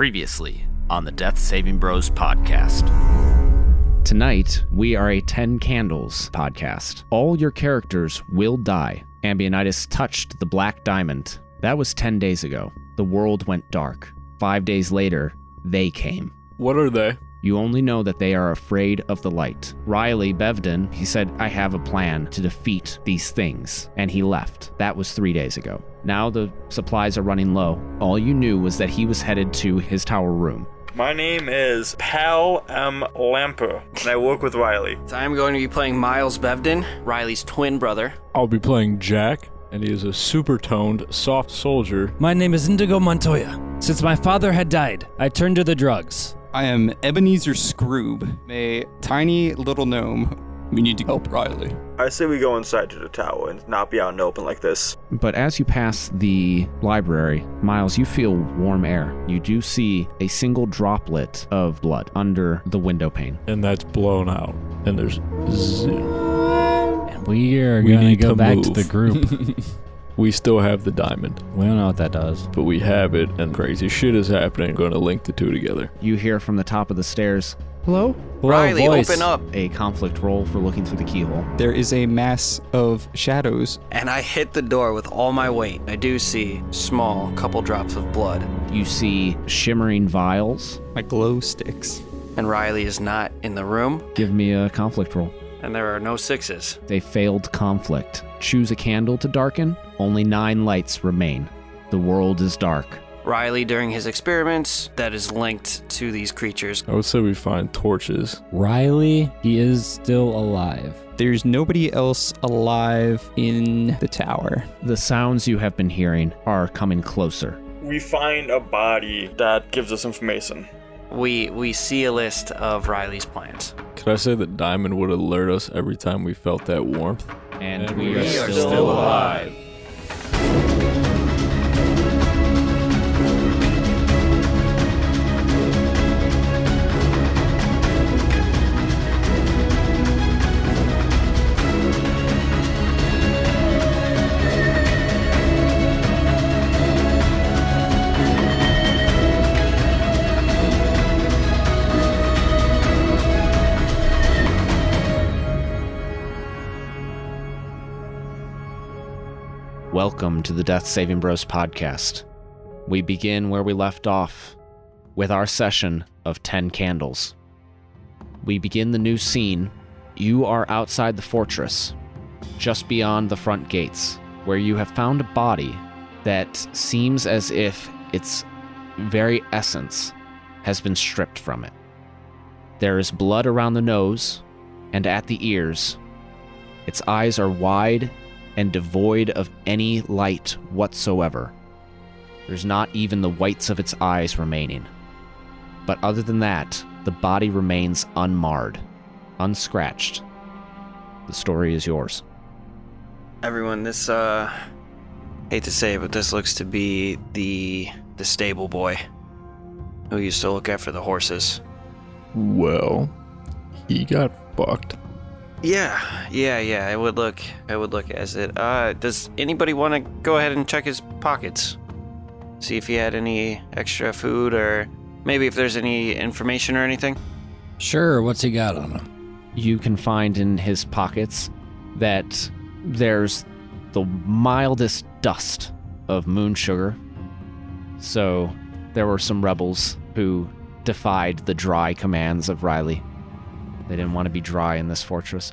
Previously on the Death Saving Bros podcast. Tonight, we are a 10 Candles podcast. All your characters will die. Ambionitis touched the black diamond. That was 10 days ago. The world went dark. Five days later, they came. What are they? You only know that they are afraid of the light. Riley Bevden, he said, I have a plan to defeat these things. And he left. That was three days ago. Now the supplies are running low. All you knew was that he was headed to his tower room. My name is Pal M. Lamper, and I work with Riley. So I'm going to be playing Miles Bevden, Riley's twin brother. I'll be playing Jack, and he is a super toned, soft soldier. My name is Indigo Montoya. Since my father had died, I turned to the drugs. I am Ebenezer Scroob, a tiny little gnome. We need to help Riley. I say we go inside to the tower and not be out in the open like this. But as you pass the library, Miles, you feel warm air. You do see a single droplet of blood under the window pane. And that's blown out. And there's zero. And we are We going to go to back to the group. We still have the diamond, we don't know what that does. but we have it, and crazy shit is happening. Going to link the two together. You hear from the top of the stairs, Hello? Hello, Riley, voice. open up. A conflict roll for looking through the keyhole. There is a mass of shadows. And I hit the door with all my weight. I do see small couple drops of blood. You see shimmering vials. My glow sticks. And Riley is not in the room. Give me a conflict roll. And there are no sixes. They failed conflict. Choose a candle to darken. Only nine lights remain. The world is dark. Riley, during his experiments, that is linked to these creatures. I would say we find torches. Riley, he is still alive. There's nobody else alive in the tower. The sounds you have been hearing are coming closer. We find a body that gives us information. We we see a list of Riley's plans. Could I say that diamond would alert us every time we felt that warmth? And, And we, we are, are still, still alive. Welcome to the Death Saving Bros podcast. We begin where we left off with our session of 10 candles. We begin the new scene. You are outside the fortress, just beyond the front gates, where you have found a body that seems as if its very essence has been stripped from it. There is blood around the nose and at the ears. Its eyes are wide and devoid of any light whatsoever. There's not even the whites of its eyes remaining. But other than that, the body remains unmarred, unscratched. The story is yours. Everyone, this uh hate to say it, but this looks to be the the stable boy who used to look after the horses. Well, he got fucked. Yeah, yeah, yeah. It would look it would look as it. Uh does anybody want to go ahead and check his pockets? See if he had any extra food or maybe if there's any information or anything? Sure, what's he got on him? You can find in his pockets that there's the mildest dust of moon sugar. So there were some rebels who defied the dry commands of Riley. They didn't want to be dry in this fortress.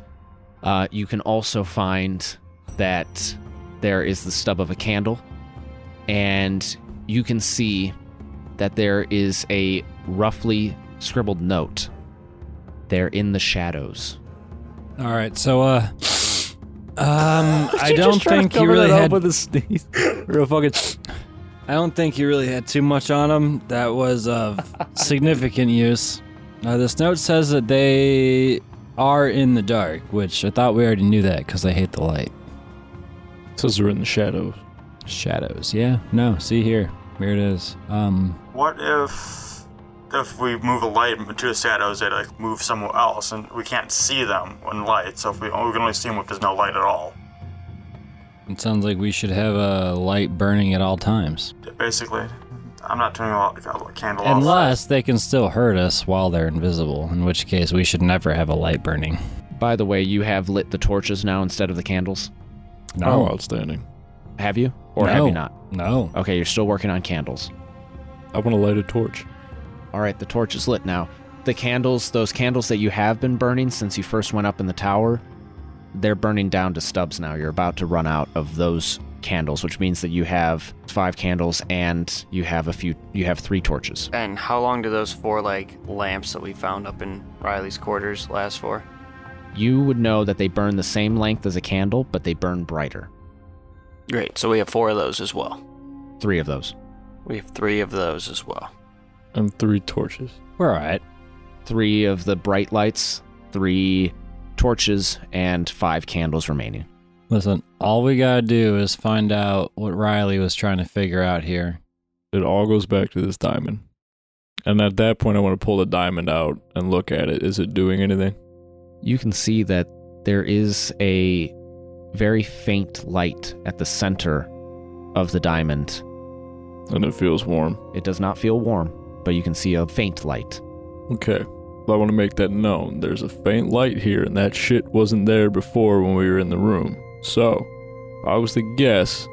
Uh, you can also find that there is the stub of a candle, and you can see that there is a roughly scribbled note there in the shadows. All right, so uh um I don't think he really had with a sneeze. Real fucking. I don't think he really had too much on him that was of significant use. Uh, this note says that they are in the dark, which I thought we already knew that because they hate the light. Says we're in the shadows. Shadows, yeah. No, see here. Here it is. Um, What if if we move a light into the shadows, they like move somewhere else, and we can't see them in light. So if we, we can only see them if there's no light at all. it sounds like we should have a light burning at all times. Basically, I'm not doing a, lot, a candle. off. Unless they can still hurt us while they're invisible, in which case we should never have a light burning. By the way, you have lit the torches now instead of the candles. Oh, outstanding. Have you? Or have you not? No. Okay, you're still working on candles. I want to light a torch. All right, the torch is lit now. The candles, those candles that you have been burning since you first went up in the tower, they're burning down to stubs now. You're about to run out of those candles, which means that you have five candles and you have a few you have three torches. And how long do those four like lamps that we found up in Riley's quarters last for? You would know that they burn the same length as a candle, but they burn brighter. Great. So we have four of those as well. Three of those. We have three of those as well. And three torches. We're alright. Three of the bright lights, three torches, and five candles remaining. Listen, all we gotta do is find out what Riley was trying to figure out here. It all goes back to this diamond. And at that point, I want to pull the diamond out and look at it. Is it doing anything? you can see that there is a very faint light at the center of the diamond. And it feels warm. It does not feel warm, but you can see a faint light. Okay. Well, I want to make that known. There's a faint light here, and that shit wasn't there before when we were in the room. So, if I was to guess,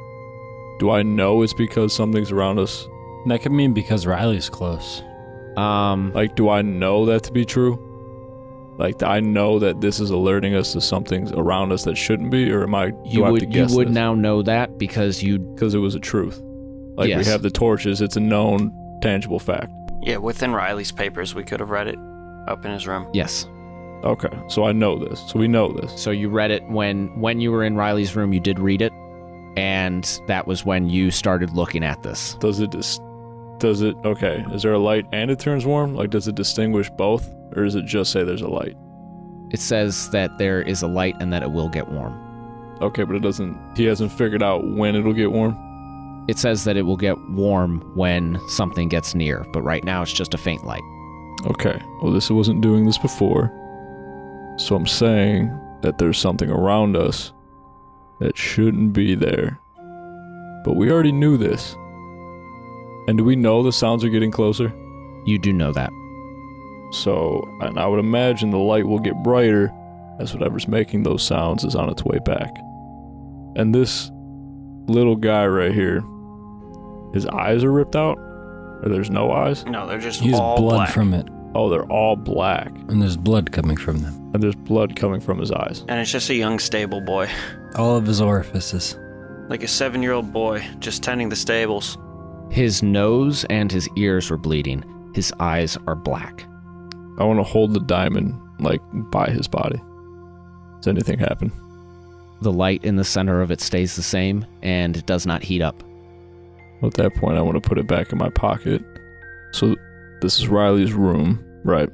do I know it's because something's around us? That could mean because Riley's close. Um, Like, do I know that to be true? Like, I know that this is alerting us to something's around us that shouldn't be, or am I? Do you I have would to you guess would this? now know that because you because it was a truth. Like Yes. we have the torches, it's a known, tangible fact. Yeah, within Riley's papers, we could have read it up in his room. yes. Okay, so I know this. So we know this. So you read it when when you were in Riley's room. You did read it, and that was when you started looking at this. Does it dis- does it okay, is there a light and it turns warm? Like does it distinguish both or does it just say there's a light? It says that there is a light and that it will get warm. Okay, but it doesn't he hasn't figured out when it'll get warm. It says that it will get warm when something gets near, but right now it's just a faint light. Okay. Well, this wasn't doing this before. So I'm saying that there's something around us that shouldn't be there. But we already knew this. And do we know the sounds are getting closer? You do know that. So, and I would imagine the light will get brighter as whatever's making those sounds is on its way back. And this little guy right here, his eyes are ripped out? Or there's no eyes? No, they're just He's all blood black. from it, Oh, they're all black. and there's blood coming from them. And there's blood coming from his eyes. and it's just a young stable boy, All of his orifices. like a seven-year-old boy, just tending the stables. His nose and his ears were bleeding. His eyes are black. I want to hold the diamond, like, by his body. Does anything happen? The light in the center of it stays the same and it does not heat up. At that point, I want to put it back in my pocket. So, this is Riley's room, right?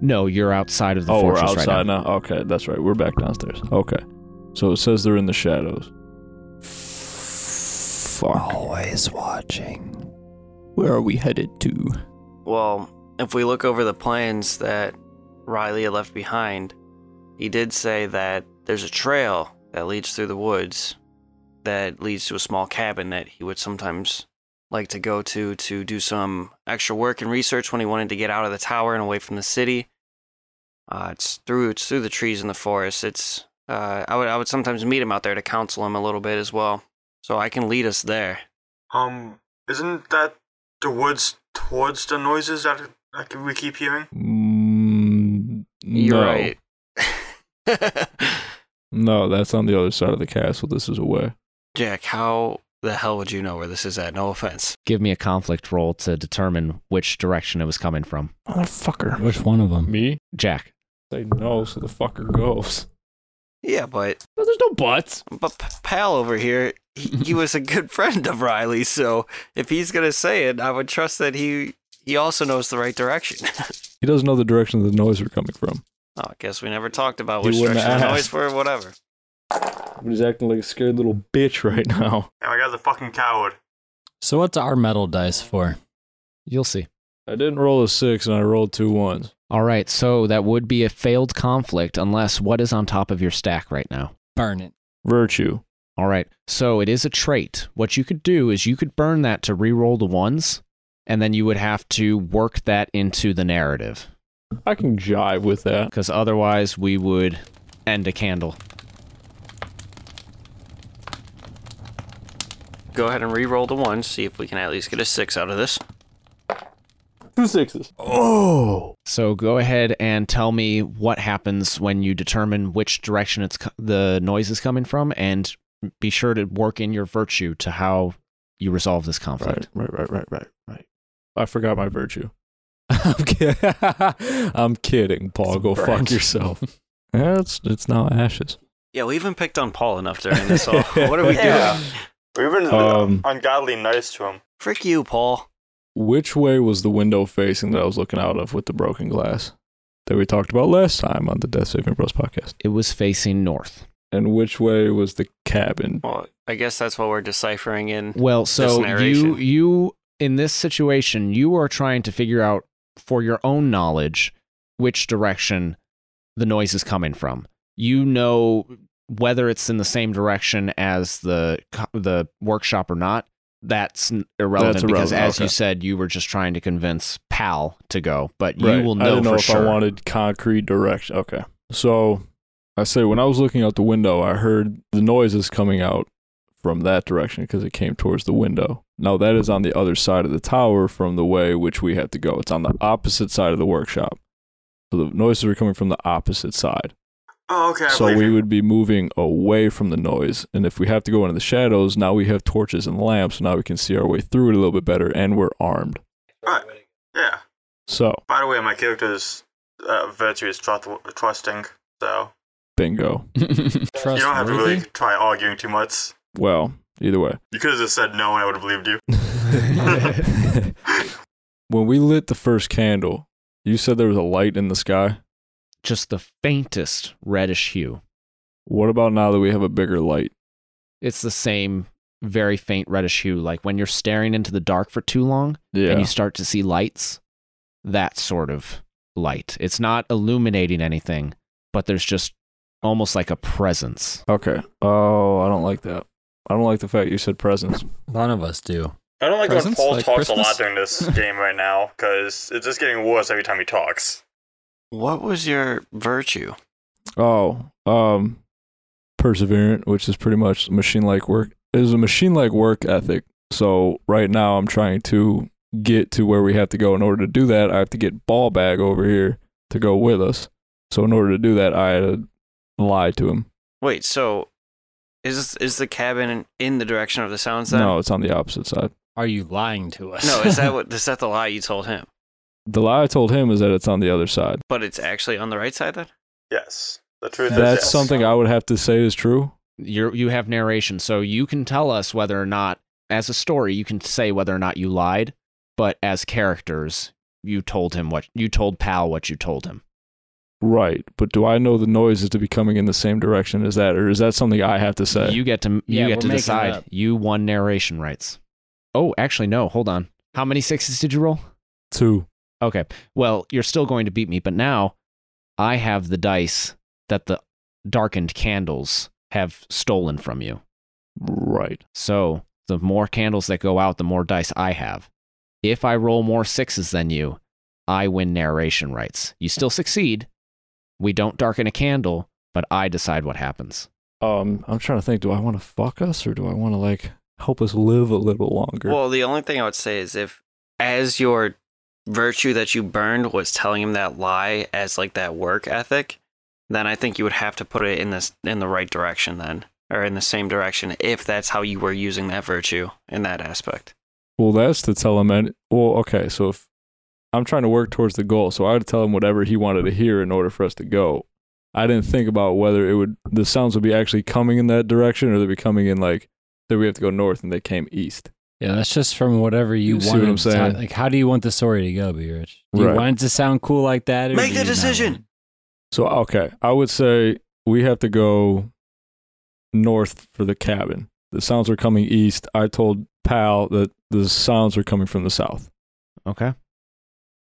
No, you're outside of the oh, we're outside right now. now. Okay, that's right. We're back downstairs. Okay. So it says they're in the shadows. Fuck. Always watching. Where are we headed to? Well, if we look over the plans that Riley had left behind, he did say that there's a trail that leads through the woods that leads to a small cabin that he would sometimes like to go to to do some extra work and research when he wanted to get out of the tower and away from the city. Uh, it's through it's through the trees in the forest. It's uh, I would I would sometimes meet him out there to counsel him a little bit as well, so I can lead us there. Um, isn't that the woods towards the noises that, that we keep hearing? Mm, You're no. right. No, that's on the other side of the castle. This is away. Jack, how the hell would you know where this is at? No offense. Give me a conflict roll to determine which direction it was coming from. Motherfucker. Which one of them? Me? Jack. Say no, so the fucker goes. Yeah, but No, there's no buts. but P- Pal over here, he, he was a good friend of Riley's, so if he's gonna say it, I would trust that he he also knows the right direction. He doesn't know the direction the noise were coming from. oh, I guess we never talked about which direction the ask. noise for, whatever. But he's acting like a scared little bitch right now. Yeah, my guy's a fucking coward. So what's our metal dice for? You'll see. I didn't roll a six and I rolled two ones. All right, so that would be a failed conflict unless what is on top of your stack right now? Burn it. Virtue. All right, so it is a trait. What you could do is you could burn that to re-roll the ones, and then you would have to work that into the narrative I can jive with that. because otherwise we would end a candle. Go ahead and re-roll the one, see if we can at least get a six out of this. Two sixes. Oh. So go ahead and tell me what happens when you determine which direction it's co- the noise is coming from, and be sure to work in your virtue to how you resolve this conflict. Right, right, right, right, right, right. I forgot my virtue. I'm kidding. I'm kidding, Paul. Go fuck yourself. yeah, it's it's now ashes. Yeah, we even picked on Paul enough during this. all. what are we Yeah. doing? We've been Um, ungodly nice to him. Frick you, Paul. Which way was the window facing that I was looking out of with the broken glass that we talked about last time on the Death Saving Bros podcast? It was facing north. And which way was the cabin? Well, I guess that's what we're deciphering in. Well, so you you in this situation, you are trying to figure out for your own knowledge which direction the noise is coming from. You know whether it's in the same direction as the the workshop or not. That's irrelevant That's because, irrelevant, as you said, you were just trying to convince Pal to go, but you Right. will I know didn't know if sure. I wanted concrete direction. Okay. So I say when I was looking out the window, I heard the noises coming out from that direction because it came towards the window. Now that is on the other side of the tower from the way which we have to go. It's on the opposite side of the workshop. So the noises are coming from the opposite side. Oh, okay. I so we you. would be moving away from the noise. And if we have to go into the shadows, now we have torches and lamps. So now we can see our way through it a little bit better and we're armed. Right. Yeah. So, By the way, my character's uh, virtue is trust- trusting, so bingo. you don't have to really try arguing too much. Well, either way. You could have just said no, and I would have believed you. when we lit the first candle, you said there was a light in the sky. Just the faintest reddish hue. What about now that we have a bigger light? It's the same very faint reddish hue, like when you're staring into the dark for too long Yeah. and you start to see lights. That sort of light. It's not illuminating anything, but there's just almost like a presence. okay. Oh, I don't like that. I don't like the fact you said presence. None of us do. I don't like Presents? when Paul Like talks a lot during this game right now, because it's just getting worse every time he talks. What was your virtue? Oh, um, perseverant, which is pretty much machine-like work. It is a machine-like work ethic. So right now, I'm trying to get to where we have to go. In order to do that, I have to get ball bag over here to go with us. So in order to do that, I had to lie to him. Wait, so is is the cabin in the direction of the sounds then? No, it's on the opposite side. Are you lying to us? No, is that what is that the lie you told him? The lie I told him is that it's on the other side. But it's actually on the right side then? Yes. The truth is That's yes. something I would have to say is true. You're, you have narration, so you can tell us whether or not, as a story, you can say whether or not you lied, but as characters, you told him what you told Pal what you told him. Right. But do I know the noise is to be coming in the same direction as that, or is that something I have to say? You get to you Yeah, get to decide. You won narration rights. Oh, actually, no. Hold on. How many sixes did you roll? Two. Okay. Well, you're still going to beat me, but now I have the dice that the darkened candles have stolen from you. Right. So the more candles that go out, the more dice I have. If I roll more sixes than you, I win narration rights. You still succeed. We don't darken a candle, but I decide what happens. Um, I'm trying to think. Do I want to fuck us, or do I want to like help us live a little longer? Well, the only thing I would say is if as your virtue that you burned was telling him that lie as like that work ethic, then I think you would have to put it in this in the right direction then. Or in the same direction if that's how you were using that virtue in that aspect. Well, that's to tell him. And well, okay. So if I'm trying to work towards the goal, so I would tell him whatever he wanted to hear in order for us to go. I didn't think about whether it would the sounds would be actually coming in that direction, or they'd be coming in like that we have to go north and they came east. Yeah, that's just from whatever you You see want. what I'm saying? Like, how do you want the story to go, B Rich? Do you Right. want it to sound cool like that? Or Make the decision! So okay, I would say we have to go north for the cabin. The sounds are coming east. I told Pal that the sounds are coming from the south. Okay.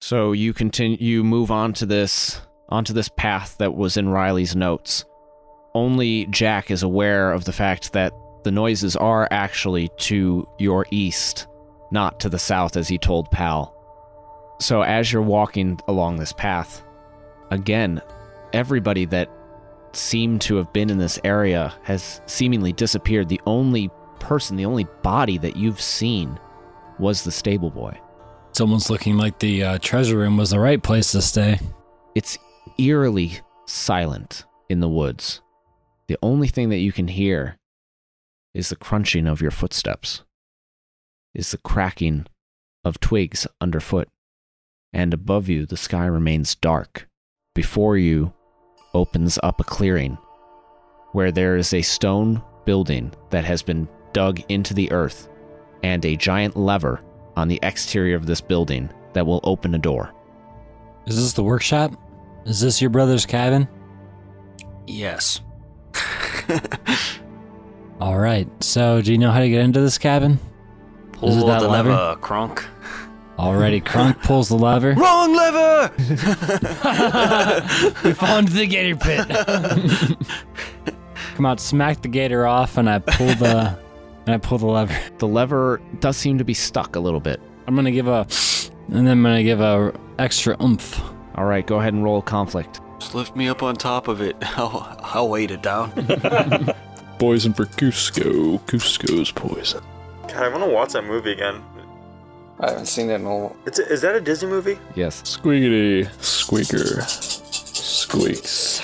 So you continue you move on to this onto this path that was in Riley's notes. Only Jack is aware of the fact that the noises are actually to your east not to the south as he told Pal. So as you're walking along this path, again, everybody that seemed to have been in this area has seemingly disappeared. The only person, the only body that you've seen was the stable boy. It's almost looking like the uh, treasure room was the right place to stay. It's eerily silent in the woods. The only thing that you can hear is the crunching of your footsteps, is the cracking of twigs underfoot. And above you, the sky remains dark. Before you opens up a clearing where there is a stone building that has been dug into the earth and a giant lever on the exterior of this building that will open a door. Is this the workshop? Is this your brother's cabin? Yes. All right. So, do you know how to get into this cabin? Pull Is it that the lever? lever, Kronk. Already, Kronk pulls the lever. Wrong lever! we fall into the gator pit. Come out, smack the gator off, and I pull the and I pull the lever. The lever does seem to be stuck a little bit. I'm gonna give a, and then I'm gonna give a extra oomph. All right, go ahead and roll conflict. Just lift me up on top of it. I'll, I'll weight it down. Poison for Kuzco. Kuzco's poison. God, I want to watch that movie again. I haven't seen that in a It's is that a Disney movie? Yes. Squeakity. Squeaker. Squeaks.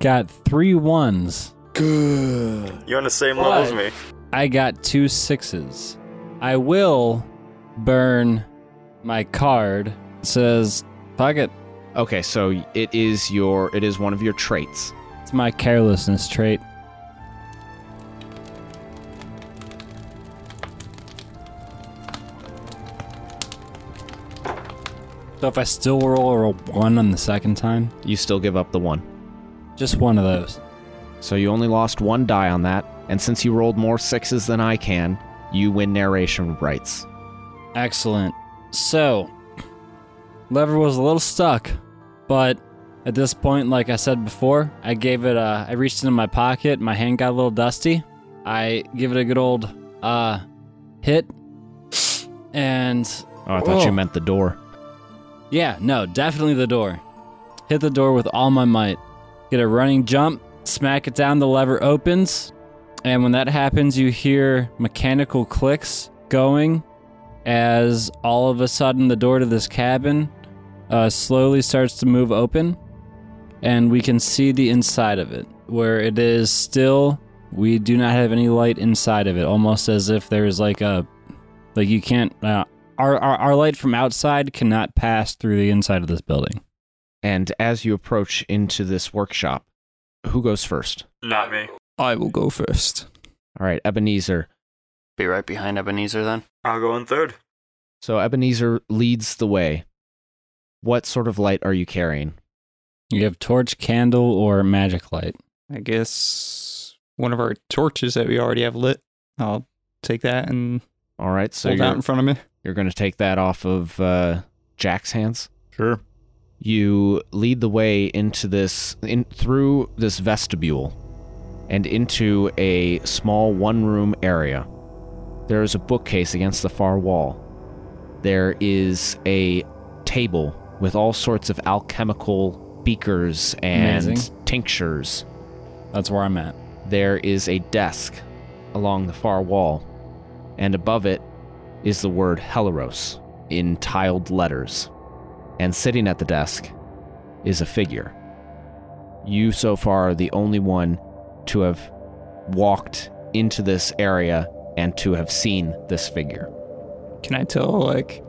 Got three ones. Good. You're on the same level as me. I got two sixes. I will burn my card. It says, fuck it. Okay, so it is your it is one of your traits. It's my carelessness trait. So if I still roll a one on the second time, You still give up the one. just one of those. So you only lost one die on that, and since you rolled more sixes than I can, you win narration rights. Excellent. So, lever was a little stuck, but at this point, like I said before, I gave it a. I reached into my pocket. My hand got a little dusty. I give it a good old uh hit, and Oh, I thought you meant the door. Yeah, no, definitely the door. Hit the door with all my might. Get a running jump, smack it down, the lever opens. And when that happens, you hear mechanical clicks going as all of a sudden the door to this cabin uh, slowly starts to move open. And we can see the inside of it, where it is still, we do not have any light inside of it, almost as if there's like a, like you can't, uh, our, our, our light from outside cannot pass through the inside of this building. And as you approach into this workshop, who goes first? Not me. I will go first. All right, Ebenezer. Be right behind Ebenezer then. I'll go in third. So Ebenezer leads the way. What sort of light are you carrying? You have torch, candle, or magic light. I guess one of our torches that we already have lit. I'll take that and All right, so hold that you're, in front of me. You're going to take that off of uh, Jack's hands. Sure. You lead the way into this, in through this vestibule, and into a small one-room area. There is a bookcase against the far wall. There is a table with all sorts of alchemical beakers and Amazing. tinctures. That's where I'm at. There is a desk along the far wall, and above it is the word Helaros in tiled letters. And sitting at the desk is a figure. You, so far, are the only one to have walked into this area and to have seen this figure. Can I tell, like,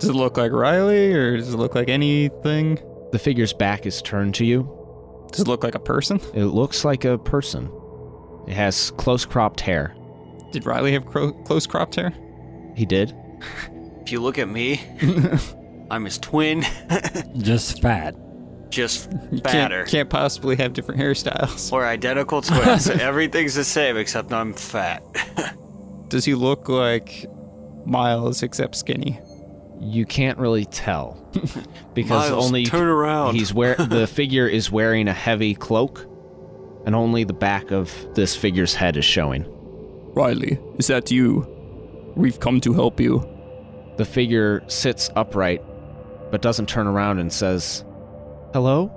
does it look like Riley or does it look like anything? The figure's back is turned to you. Does it look like a person? It looks like a person. It has close cropped hair. Did Riley have cro- close cropped hair? He did. If you look at me, I'm his twin, Just fat. just fatter. can't, can't possibly have different hairstyles. We're identical twins. Everything's the same except I'm fat. Does he look like Miles except skinny? You can't really tell because Miles, only turn around. he's wear the figure is wearing a heavy cloak, and only the back of this figure's head is showing. Riley, is that you? We've come to help you. The figure sits upright, but doesn't turn around and says, Hello?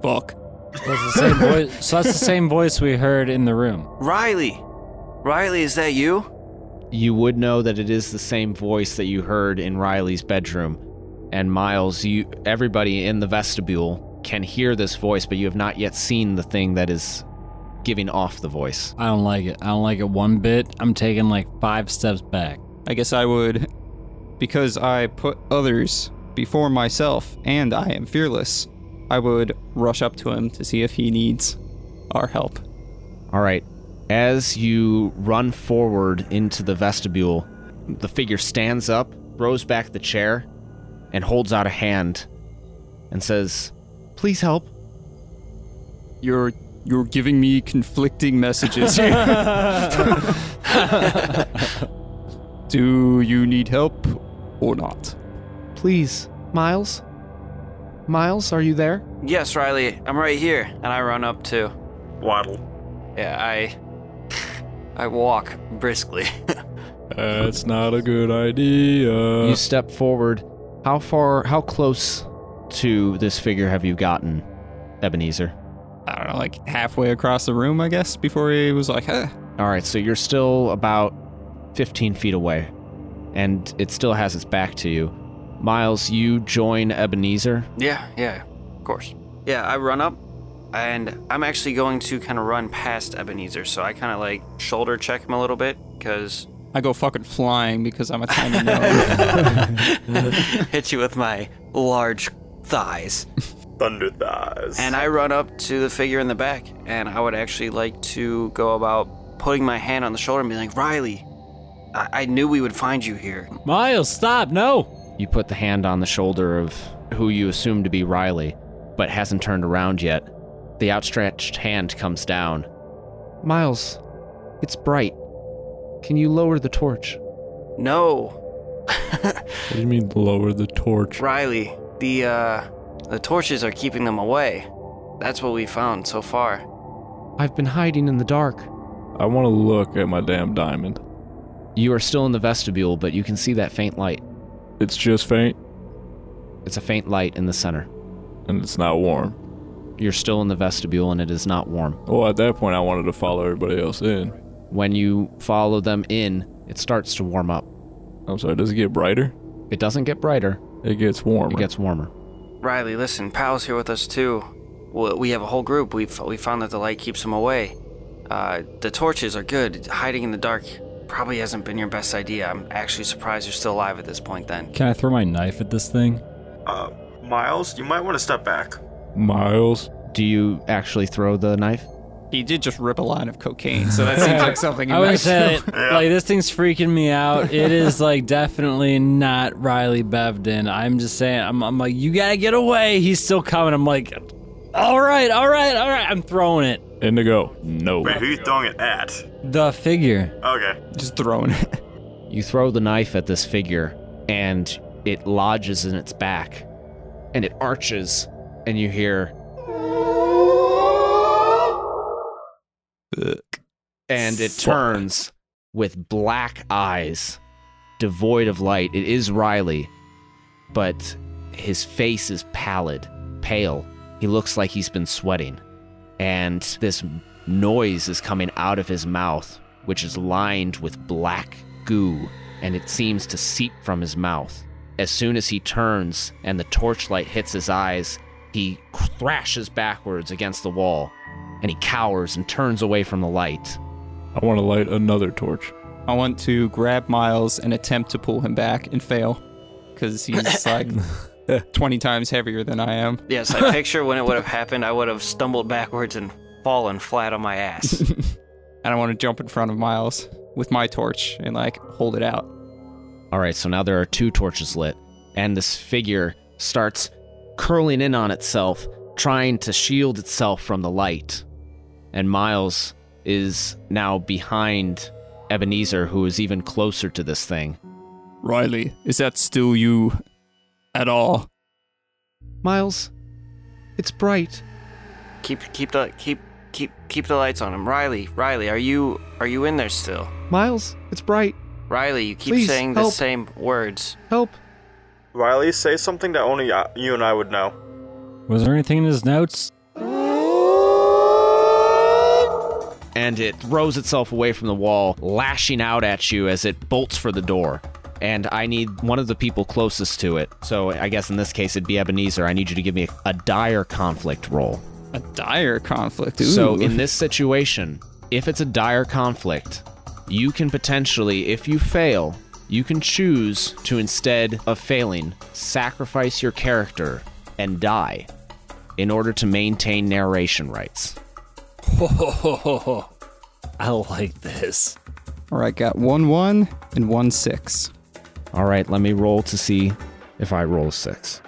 Fuck. That's the same voice. So that's the same voice we heard in the room. Riley, Riley, is that you? You would know that it is the same voice that you heard in Riley's bedroom. And Miles, you everybody in the vestibule can hear this voice, but you have not yet seen the thing that is giving off the voice. I don't like it. I don't like it one bit. I'm taking like five steps back. I guess I would, because I put others before myself and I am fearless, I would rush up to him to see if he needs our help. All right. As you run forward into the vestibule, the figure stands up, throws back the chair, and holds out a hand and says, Please help. You're you're giving me conflicting messages here. Do you need help or not? Please. Miles? Miles, are you there? Yes, Riley, I'm right here. And I run up to. Waddle. Yeah, I. I walk briskly. That's not a good idea. you step forward. How far, how close to this figure have you gotten, Ebenezer? I don't know, like halfway across the room, I guess, before he was like, huh. All right, so you're still about 15 feet away, and it still has its back to you. Miles, you join Ebenezer. yeah, yeah, of course. Yeah, I run up, and I'm actually going to kind of run past Ebenezer. So I kind of like shoulder check him a little bit because I go fucking flying because I'm a tiny gnome. hit you with my large thighs. Thunder thighs. And I run up to the figure in the back, and I would actually like to go about putting my hand on the shoulder and be like, Riley, I, I knew we would find you here. Miles, stop! No. You put the hand on the shoulder of who you assume to be Riley, but hasn't turned around yet. The outstretched hand comes down. Miles, it's bright. Can you lower the torch? No, What do you mean lower the torch? Riley, the uh, the torches are keeping them away. That's what we found so far. I've been hiding in the dark. I want to look at my damn diamond. You are still in the vestibule, but you can see that faint light. It's just faint It's a faint light in the center. and it's not warm. You're still in the vestibule and it is not warm. Well, at that point, I wanted to follow everybody else in. When you follow them in, it starts to warm up. I'm sorry, does it get brighter? It doesn't get brighter, It gets warmer. it gets warmer. Riley, listen, Pal's here with us too. We have a whole group. We've we found that the light keeps them away. Uh, the torches are good. Hiding in the dark probably hasn't been your best idea. I'm actually surprised you're still alive at this point. Then. Can I throw my knife at this thing? Uh, Miles, you might want to step back. Miles. Do you actually throw the knife? He did just rip a line of cocaine, so that seems like something I might would say, do. Like, this thing's freaking me out. It is like definitely not Riley Bevden. I'm just saying, I'm, I'm like, you gotta get away. He's still coming. I'm like, all right, all right, all right. I'm throwing it. Indigo. No. Wait, who are you throwing it at? The figure. Okay. Just throwing it. You throw the knife at this figure, and it lodges in its back, and it arches, and you hear, and it turns with black eyes, devoid of light. It is Riley, but his face is pallid, pale. He looks like he's been sweating. And this noise is coming out of his mouth, which is lined with black goo, and it seems to seep from his mouth. As soon as he turns and the torchlight hits his eyes, he thrashes backwards against the wall, and he cowers and turns away from the light. I want to light another torch. I want to grab Miles and attempt to pull him back and fail. Because he's like 20 times heavier than I am. Yes, I picture when it would have happened. I would have stumbled backwards and fallen flat on my ass. And I want to jump in front of Miles with my torch and like hold it out. All right, so now there are two torches lit, and this figure starts curling in on itself, trying to shield itself from the light. And Miles is now behind Ebenezer, who is even closer to this thing. Riley, is that still you at all? Miles, it's bright. keep keep the keep keep keep the lights on him. Riley, Riley, are you are you in there still? Miles, it's bright. Riley, you keep Please, saying the same words. Help. Riley, say something that only uh, you and I would know. Was there anything in his notes? And it throws itself away from the wall, lashing out at you as it bolts for the door. And I need one of the people closest to it. So I guess in this case it'd be Ebenezer. I need you to give me a, a dire conflict roll. A dire conflict. Ooh. So in this situation, if it's a dire conflict, you can potentially, if you fail, you can choose to instead of failing, sacrifice your character and die in order to maintain narration rights. I like this. All right, got one one and one six. All right, let me roll to see if I roll a six.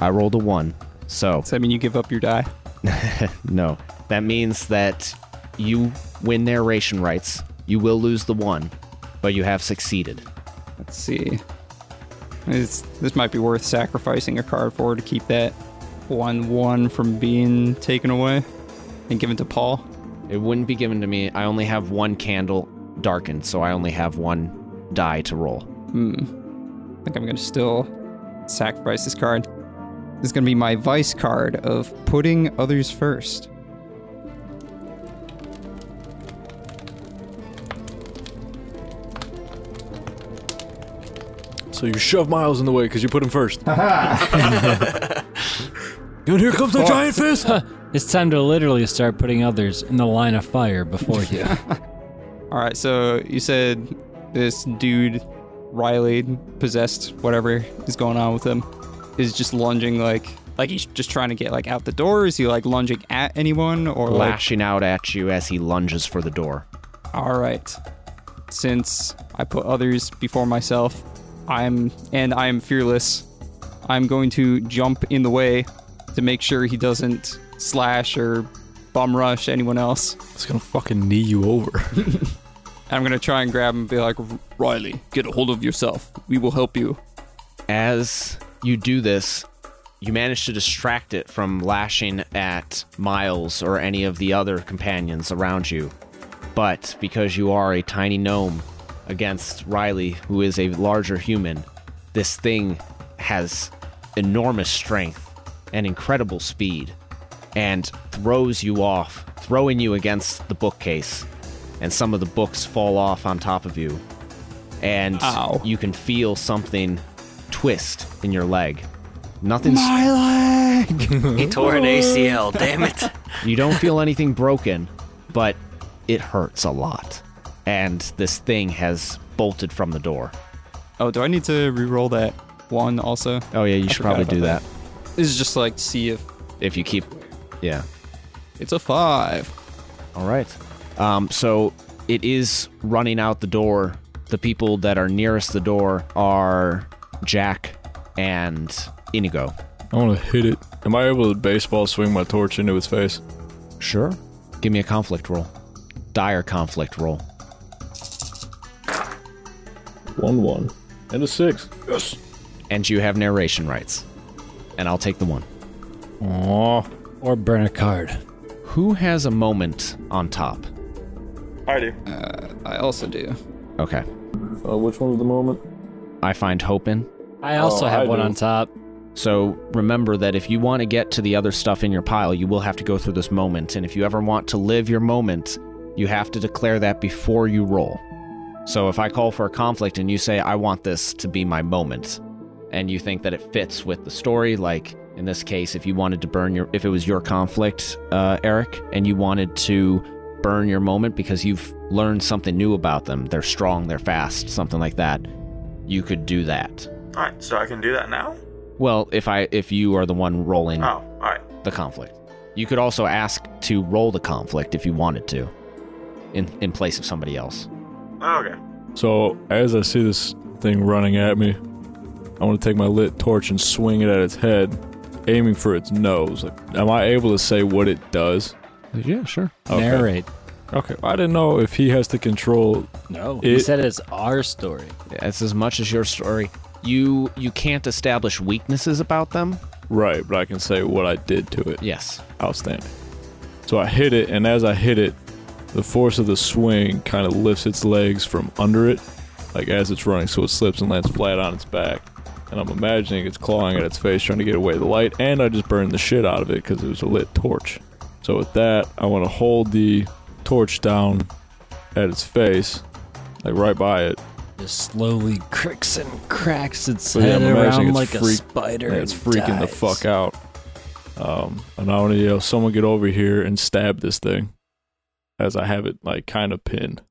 I rolled a one. So, Does that mean you give up your die? no. That means that you win narration rights. You will lose the one, but you have succeeded. Let's see. It's, this might be worth sacrificing a card for to keep that one one from being taken away and given to Paul. It wouldn't be given to me. I only have one candle darkened, so I only have one die to roll. Hmm. I think I'm gonna still sacrifice this card. This is gonna be my vice card of putting others first. So you shove Miles in the way because you put him first. and here comes the giant fist. It's time to literally start putting others in the line of fire before you. All right, so you said this dude, Riley, possessed, whatever is going on with him, is just lunging like like he's just trying to get like out the door. Is he like lunging at anyone or like? Lashing out at you as he lunges for the door. All right, since I put others before myself, I'm and I am fearless. I'm going to jump in the way to make sure he doesn't slash or bum rush anyone else. It's gonna fucking knee you over. I'm gonna try and grab him and be like, Riley, get a hold of yourself. We will help you. As you do this, you manage to distract it from lashing at Miles or any of the other companions around you. But because you are a tiny gnome against Riley, who is a larger human, this thing has enormous strength and incredible speed and throws you off, throwing you against the bookcase. And some of the books fall off on top of you. And Ow. you can feel something twist in your leg. Nothing's He tore an ACL, damn it. you don't feel anything broken, but it hurts a lot. And this thing has bolted from the door. Oh, do I need to re-roll that one also? Oh yeah, you I should probably do about that. This is just like to see if if you keep yeah. it's a five. All right. Um, so it is running out the door. The people that are nearest the door are Jack and Inigo. I want to hit it. Am I able to baseball swing my torch into its face? Sure. Give me a conflict roll. Dire conflict roll. One one and a six. Yes. And you have narration rights. And I'll take the one. Aw. Or burn a card. Who has a moment on top? I do. I also do. Okay. Uh, which one's the moment? I find hope in. I also Oh, have I one do. on top. So remember that if you want to get to the other stuff in your pile, you will have to go through this moment. And if you ever want to live your moment, you have to declare that before you roll. So if I call for a conflict and you say, I want this to be my moment, and you think that it fits with the story, like in this case, if you wanted to burn your, if it was your conflict, uh, Eric, and you wanted to burn your moment because you've learned something new about them, they're strong, they're fast, something like that, you could do that. All right, so I can do that now. Well, if I if you are the one rolling Oh, all right. the conflict, you could also ask to roll the conflict if you wanted to, in in place of somebody else. Okay. So as I see this thing running at me, I want to take my lit torch and swing it at its head, aiming for its nose. Like, am I able to say what it does? Yeah, sure. Okay. Narrate. Okay. I didn't know if he has to control. No. he It- said it's our story. It's as much as your story. You you can't establish weaknesses about them. Right, but I can say what I did to it. Yes. Outstanding. So I hit it, and as I hit it, the force of the swing kind of lifts its legs from under it like as it's running, so it slips and lands flat on its back. And I'm imagining it's clawing at its face, trying to get away the light, and I just burned the shit out of it because it was a lit torch. So with that, I want to hold the torch down at its face, like right by it. Just slowly cricks and cracks its So, head I'm around it's like a spider. And it's and freaking the fuck out. Um, and I want to yell, "Someone get over here and stab this thing!" As I have it like kind of pinned.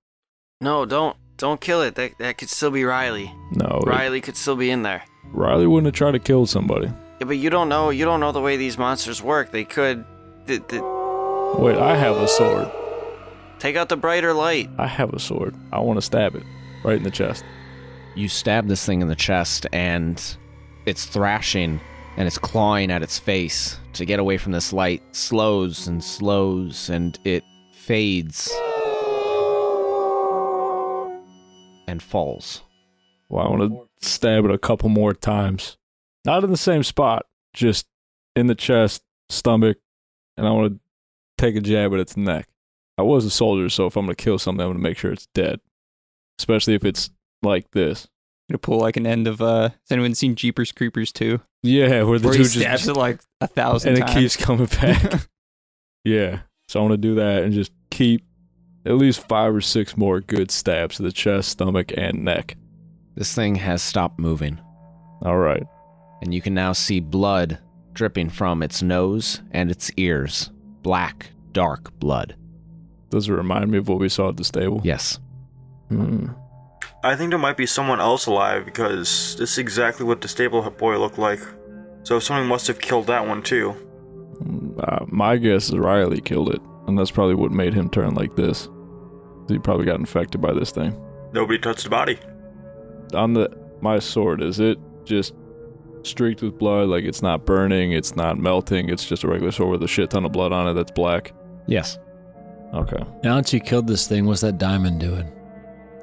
No, don't don't kill it. That that could still be Riley. No, it- Riley could still be in there. Riley wouldn't have tried to kill somebody. Yeah, but you don't know. You don't know the way these monsters work. They could. th- th- Wait, I have a sword. take out the brighter light. I have a sword. I want to stab it right in the chest. You stab this thing in the chest, and it's thrashing and it's clawing at its face to get away from this light. Slows and slows, and it fades and falls. Well, I want to stab it a couple more times. Not in the same spot, just in the chest, stomach, and I want to take a jab at its neck. I was a soldier, so if I'm going to kill something, I'm going to make sure it's dead. Especially if it's like this. Gonna pull like an end of uh has anyone seen Jeepers Creepers 2? Yeah, where the Where dude he stabs just it like a thousand and it keeps coming back. yeah, so I want to do that and just keep at least five or six more good stabs to the chest, stomach, and neck. This thing has stopped moving, All right. and you can now see blood dripping from its nose and its ears. Black, dark blood. Does it remind me of what we saw at the stable? Yes. Hmm. I think there might be someone else alive because this is exactly what the stable boy looked like. So someone must have killed that one too. Uh, my guess is Riley killed it, and that's probably what made him turn like this. He probably got infected by this thing. Nobody touched the body. On the my sword, is it just streaked with blood? Like it's not burning, it's not melting. It's just a regular sword with a shit ton of blood on it that's black. Yes. Okay. Now that you killed this thing, what's that diamond doing?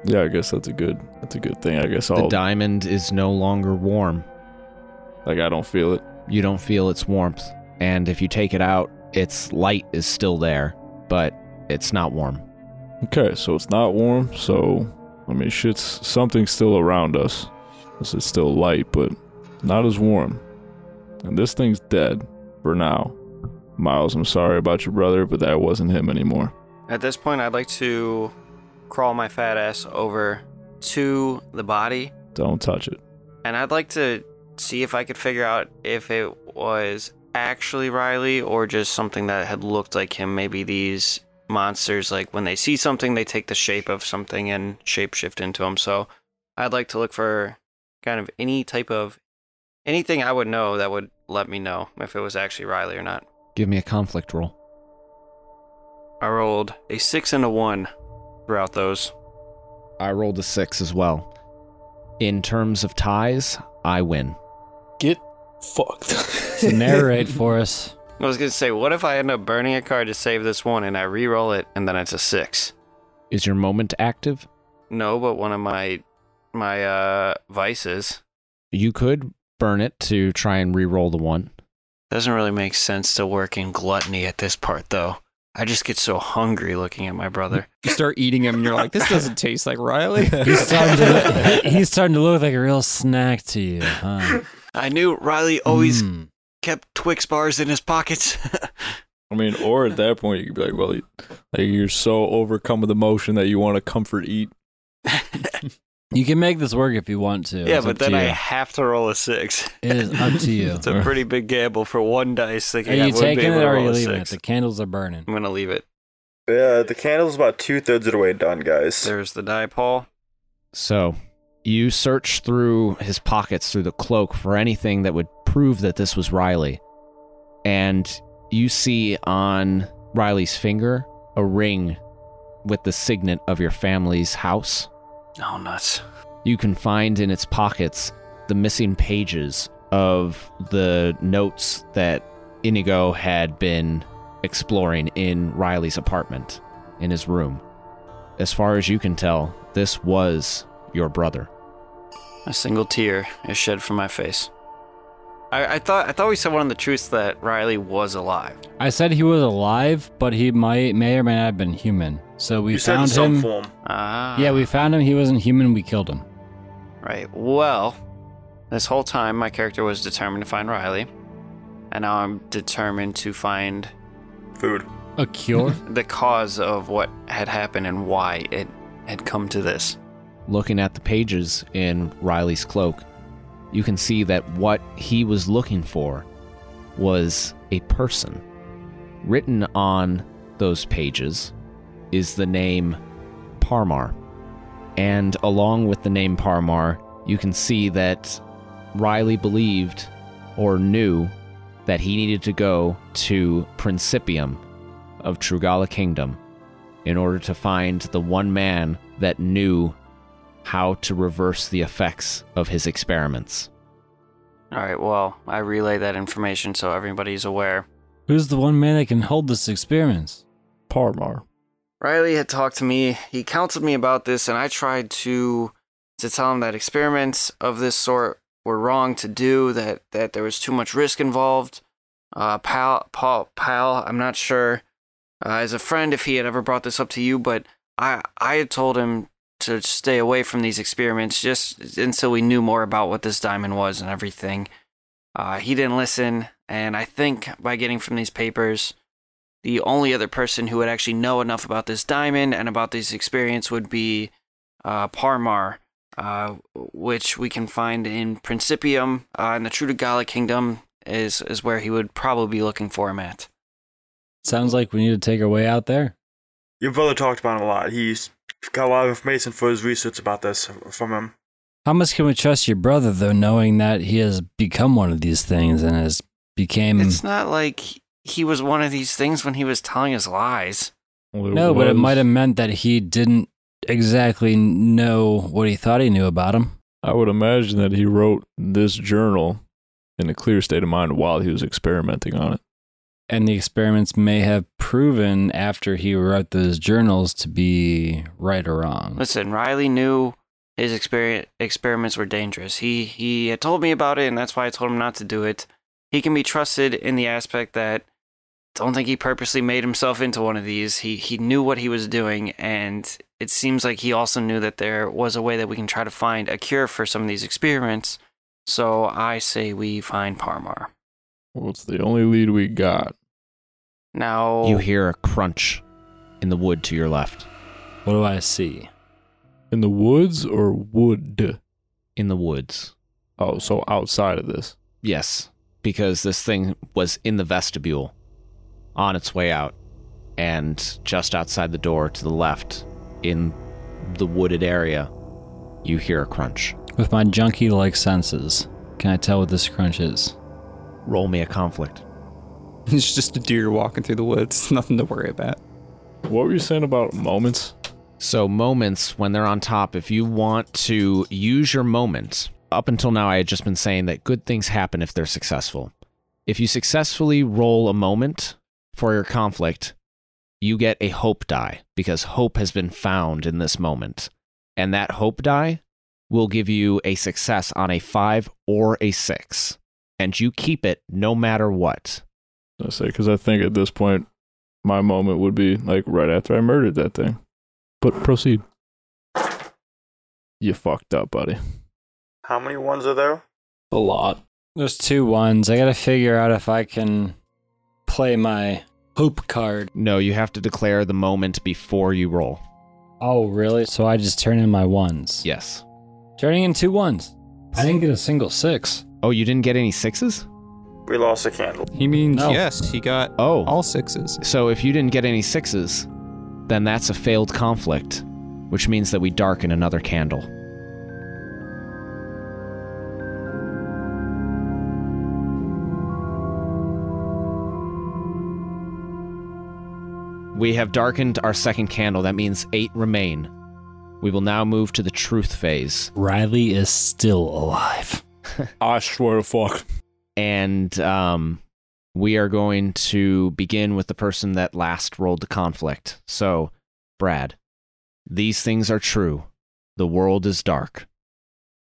Yeah, I guess that's a good that's a good thing. I guess The I'll diamond is no longer warm. like I don't feel it. You don't feel its warmth. And if you take it out, its light is still there, but it's not warm. Okay, so it's not warm. So I mean, shit's something's still around us. Is still light, but not as warm. And this thing's dead for now. Miles, I'm sorry about your brother, but that wasn't him anymore. At this point, I'd like to crawl my fat ass over to the body, Don't touch it. and I'd like to see if I could figure out if it was actually Riley or just something that had looked like him. Maybe these monsters, like when they see something, they take the shape of something and shapeshift into them. So I'd like to look for kind of any type of anything I would know that would let me know if it was actually Riley or not. Give me a conflict roll. I rolled a six and a one throughout those. I rolled a six as well. In terms of ties, I win. Get fucked. So narrate for us. I was gonna say, what if I end up burning a card to save this one and I re-roll it and then it's a six? Is your moment active? No, but one of my my uh vices You could burn it to try and re-roll the one. doesn't really make sense to work in gluttony at this part though. I just get so hungry looking at my brother. You start eating him, and you're like, this doesn't taste like Riley. He's starting to he- he's starting to look like a real snack to you, huh? I knew Riley always Mm. Kept Twix bars in his pockets. I mean, or at that point, you could be like, well, you- like you're so overcome with emotion that you want to comfort eat. You can make this work if you want to. yeah, It's but then I you. have to roll a six. It is up to you. It's a pretty big gamble for one dice. Thinking Are you would taking it or are you leaving it? The candles are burning. I'm gonna leave it. Yeah, the candle's are about two thirds of the way done, guys. There's the die, Paul. So, you search through his pockets, through the cloak, for anything that would prove that this was Riley. And you see on Riley's finger a ring with the signet of your family's house. Oh, nuts. You can find in its pockets the missing pages of the notes that Inigo had been exploring in Riley's apartment, in his room. As far as you can tell, this was your brother. A single tear is shed from my face. I, I thought I thought we said one of the truths that Riley was alive. I said he was alive, but he might may or may not have been human. So we you said in found some him. form. Ah. Yeah, we found him. He wasn't human. We killed him. Right. Well, this whole time my character was determined to find Riley, and now I'm determined to find Food. A cure? the cause of what had happened and why it had come to this. Looking at the pages in Riley's cloak, you can see that what he was looking for was a person. Written on those pages is the name Parmar. And along with the name Parmar, you can see that Riley believed or knew that he needed to go to Principium of Trugala Kingdom in order to find the one man that knew how to reverse the effects of his experiments. All right. Well, I relay that information so everybody's aware. Who's the one man that can hold this experiment? Parmar. Riley had talked to me. He counseled me about this, and I tried to to tell him that experiments of this sort were wrong to do. That that there was too much risk involved. Uh, pal, Paul, pal, I'm not sure. Uh, as a friend, if he had ever brought this up to you, but I I had told him to stay away from these experiments just until we knew more about what this diamond was and everything. Uh, he didn't listen, and I think by getting from these papers, the only other person who would actually know enough about this diamond and about this experience would be uh, Parmar, uh, which we can find in Principium uh, in the Trugala Kingdom is is where he would probably be looking for him at. Sounds like we need to take our way out there. Your brother talked about him a lot. He's got a lot of information for his research about this from him. How much can we trust your brother, though, knowing that he has become one of these things and has became. It's not like he was one of these things when he was telling us lies. Well, no, but it might have meant that he didn't exactly know what he thought he knew about him. I would imagine that he wrote this journal in a clear state of mind while he was experimenting on it. And the experiments may have proven after he wrote those journals to be right or wrong. Listen, Riley knew his exper- experiments were dangerous. He he had told me about it, and that's why I told him not to do it. He can be trusted in the aspect that don't think he purposely made himself into one of these. He he knew what he was doing, and it seems like he also knew that there was a way that we can try to find a cure for some of these experiments. So I say we find Parmar. Well, it's the only lead we got. Now You hear a crunch in the wood to your left. What do I see? In the woods or wood? In the woods. Oh, so outside of this. Yes, because this thing was in the vestibule on its way out. And just outside the door to the left, in the wooded area, you hear a crunch. With my junkie like senses, can I tell what this crunch is? Roll me a conflict. It's just a deer walking through the woods. Nothing to worry about. What were you saying about moments? So, moments when they're on top, if you want to use your moment, up until now, I had just been saying that good things happen if they're successful. If you successfully roll a moment for your conflict, you get a hope die because hope has been found in this moment. And that hope die will give you a success on a five or a six. And you keep it no matter what. I say because I think at this point, my moment would be like right after I murdered that thing. But proceed. You fucked up, buddy. How many ones are there? A lot. There's two ones. I gotta figure out if I can play my hope card. No, you have to declare the moment before you roll. Oh, really? So I just turn in my ones. Yes. Turning in two ones. I didn't get a single six. Oh, you didn't get any sixes? We lost a candle. He means No. yes, he got Oh. all sixes. So if you didn't get any sixes, then that's a failed conflict, which means that we darken another candle. We have darkened our second candle. That means eight remain. We will now move to the truth phase. Riley is still alive. I swear to fuck. And um, we are going to begin with the person that last rolled the conflict. So, Brad, these things are true. The world is dark.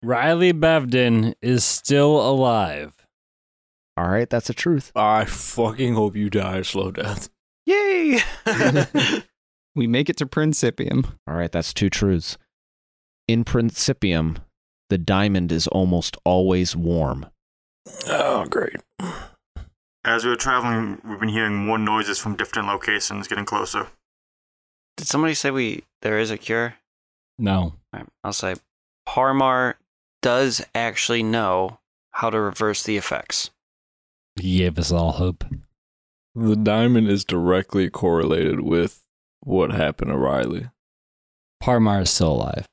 Riley Bevden is still alive. All right, that's a truth. I fucking hope you die a slow death. Yay! We make it to Principium. All right, that's two truths. In Principium, the diamond is almost always warm. Oh, great. As we were traveling, we've been hearing more noises from different locations getting closer. Did somebody say we there is a cure? No. Alright, I'll say Parmar does actually know how to reverse the effects. He gave us all hope. The diamond is directly correlated with what happened to Riley. Parmar is still alive.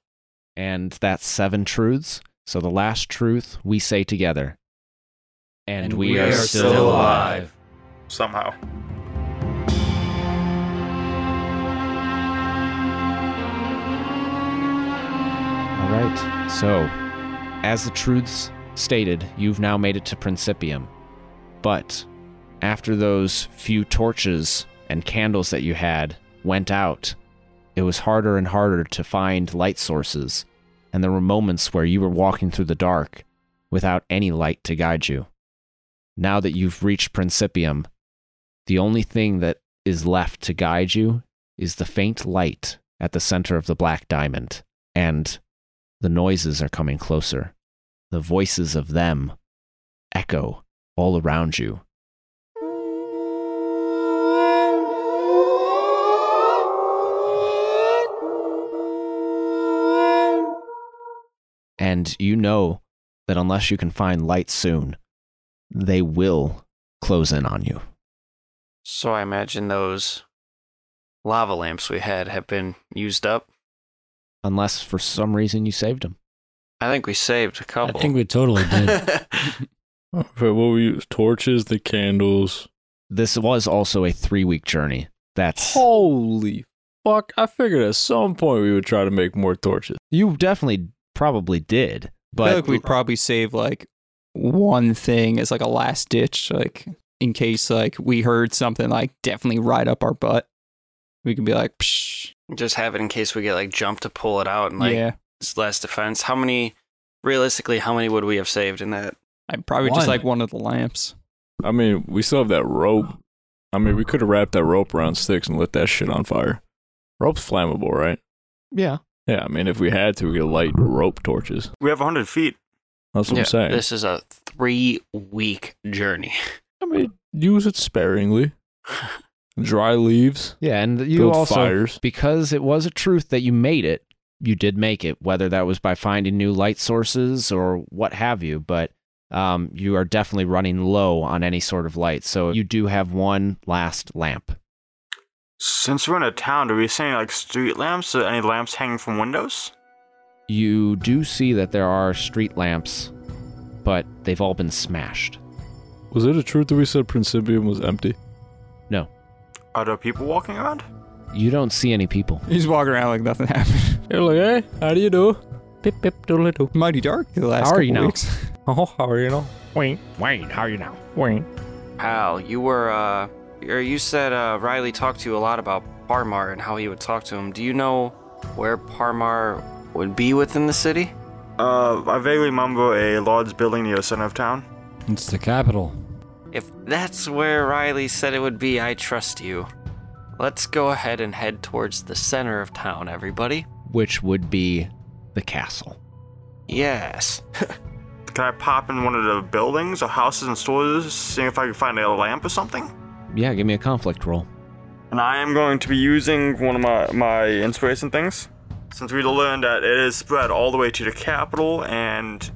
And that's seven truths. So the last truth we say together. And, we, are, still alive. Somehow. All right. So, as the truths stated, you've now made it to Principium. But after those few torches and candles that you had went out, it was harder and harder to find light sources, and there were moments where you were walking through the dark without any light to guide you. Now that you've reached Principium, the only thing that is left to guide you is the faint light at the center of the black diamond, and the noises are coming closer. The voices of them echo all around you. And you know that unless you can find light soon, they will close in on you. So I imagine those lava lamps we had have been used up. Unless for some reason you saved them. I think we saved a I couple. I think we totally did. Oh, okay, what we use? Torches, the candles. This was also a three week journey. That's. Holy fuck. I figured at some point we would try to make more torches. You definitely probably did. I But feel like we'd probably save like one thing as like a last ditch, like in case like we heard something like definitely right up our butt. We can be like, Psh, Just have it in case we get like jumped to pull it out and like yeah. it's less defense. How many, realistically, how many would we have saved in that? I'd probably One. just like one of the lamps. I mean, we still have that rope. I mean, we could have wrapped that rope around sticks and lit that shit on fire. Rope's flammable, right? yeah. Yeah, I mean, if we had to, we could light rope torches. We have 100 feet. That's what I'm saying. This is a three week journey. I mean, use it sparingly. Dry leaves, Yeah, and you build also fires. because it was a truth that you made it, you did make it, whether that was by finding new light sources or what have you, but um, you are definitely running low on any sort of light. So you do have one last lamp. Since we're in a town, do we see any like street lamps? Or any lamps hanging from windows? You do see that there are street lamps, but they've all been smashed. Was it a truth that we said Principium was empty? No, Are there people walking around? you don't see any people. He's walking around like nothing happened. You're like, hey, how do you do? Pip pip doodly doo. Mighty dark the last How are couple you now? weeks. Oh, how are you now? Wayne, Wayne, how are you now? Wayne. Pal, you were, uh, or you said uh, Riley talked to you a lot about Parmar and how he would talk to him. Do you know where Parmar would be within the city? Uh, I vaguely remember a large building near the center of town. it's the capital. If that's where Riley said it would be, I trust you. Let's go ahead and head towards the center of town, everybody. Which would be the castle. Yes. Can I pop in one of the buildings or houses and stores, seeing if I can find a lamp or something? Yeah, give me a conflict roll. And I am going to be using one of my, my inspiration things. Since we learned that it is spread all the way to the capital, and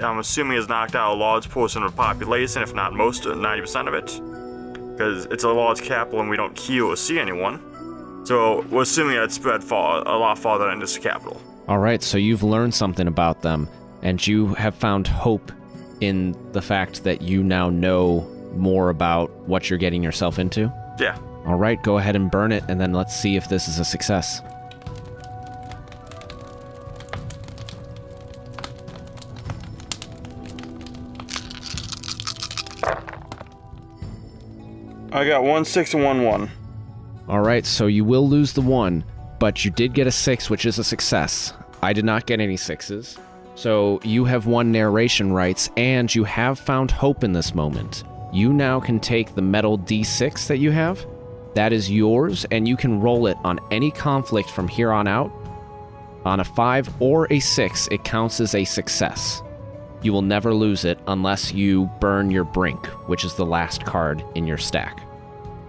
I'm assuming it's knocked out a large portion of the population, if not most, 90% of it. Because it's a large capital and we don't hear or see anyone. So we're assuming that it's spread far, a lot farther than the capital. All right, so you've learned something about them, and you have found hope in the fact that you now know more about what you're getting yourself into. Yeah. All right, go ahead and burn it, and then let's see if this is a success. I got one six and one one. All right, so you will lose the one, but you did get a six, which is a success. I did not get any sixes. So you have won narration rights, and you have found hope in this moment. You now can take the metal d6 that you have. That is yours, and you can roll it on any conflict from here on out. On a 5 or a 6, it counts as a success. You will never lose it unless you burn your brink, which is the last card in your stack.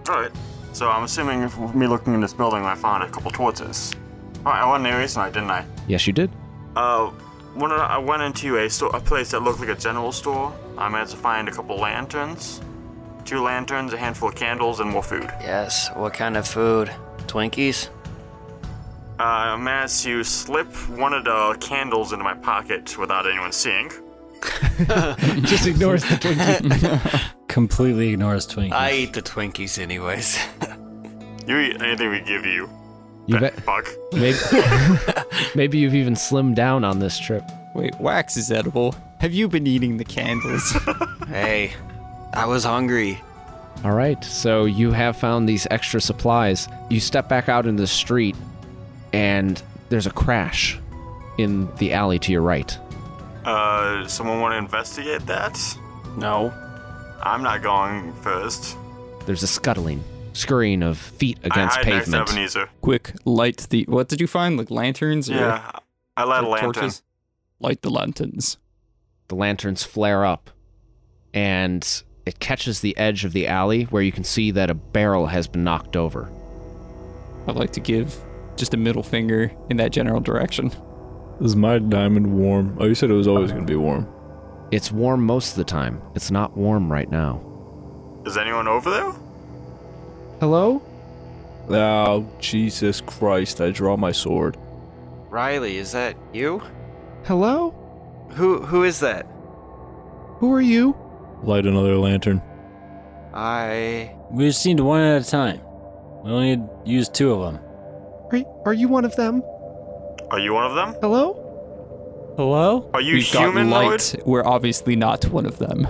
Alright. So I'm assuming if me looking in this building, I found a couple torches. Alright, I went near tonight, didn't I? Yes, you did. Uh, when I went into a, store, a place that looked like a general store, I managed to find a couple lanterns. Two lanterns, a handful of candles, and more food. Yes. What kind of food? Twinkies? Uh, I managed to slip one of the candles into my pocket without anyone seeing. Just ignores the Twinkie. Completely ignores Twinkies. I eat the Twinkies anyways. You eat anything we give you. You Fat bet. Fuck. Maybe, maybe you've even slimmed down on this trip. Wait, wax is edible. Have you been eating the candles? hey, I was hungry. All right, so you have found these extra supplies. You step back out into the street, and there's a crash in the alley to your right. Uh, someone want to investigate that? No. I'm not going first. There's a scuttling, scurrying of feet I against hide next to pavement. Ebenezer. Quick, light the. What did you find? Like lanterns? Or Yeah, I light a or lantern. torches? Light the lanterns. The lanterns flare up, and it catches the edge of the alley where you can see that a barrel has been knocked over. I'd like to give just a middle finger in that general direction. Is my diamond warm? Oh, you said it was always going to be warm. It's warm most of the time. It's not warm right now. Is anyone over there? Hello? Oh, Jesus Christ. I draw my sword. Riley, is that you? Hello? Who who is that? Who are you? Light another lantern. I We just need one at a time. We only use two of them. Are, are you one of them? Are you one of them? Hello? Hello? Are you We've got humanoid? light. We're obviously not one of them.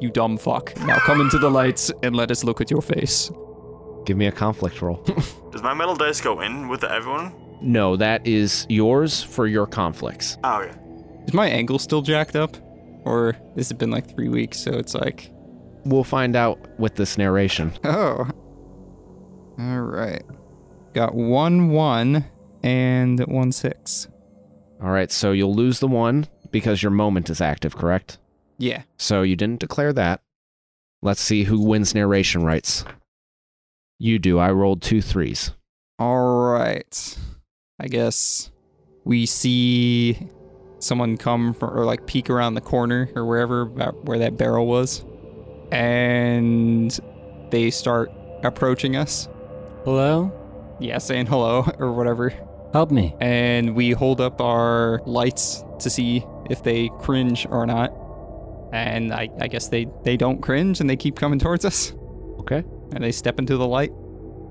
You dumb fuck. Now come into the lights and let us look at your face. Give me a conflict roll. Does my metal dice go in with everyone? no, that is yours for your conflicts. Oh, okay. Is my angle still jacked up? Or has it been like three weeks, so it's like. We'll find out with this narration. Oh. Alright. Got one one and one six. All right, so you'll lose the one because your moment is active, correct? Yeah. So you didn't declare that. Let's see who wins narration rights. You do. I rolled two threes. Alright. I guess we see someone come from, or like peek around the corner or wherever about where that barrel was. And they start approaching us. Hello? Yeah, saying hello or whatever. Help me. And we hold up our lights to see if they cringe or not. And I, I guess they, they don't cringe and they keep coming towards us. Okay. And they step into the light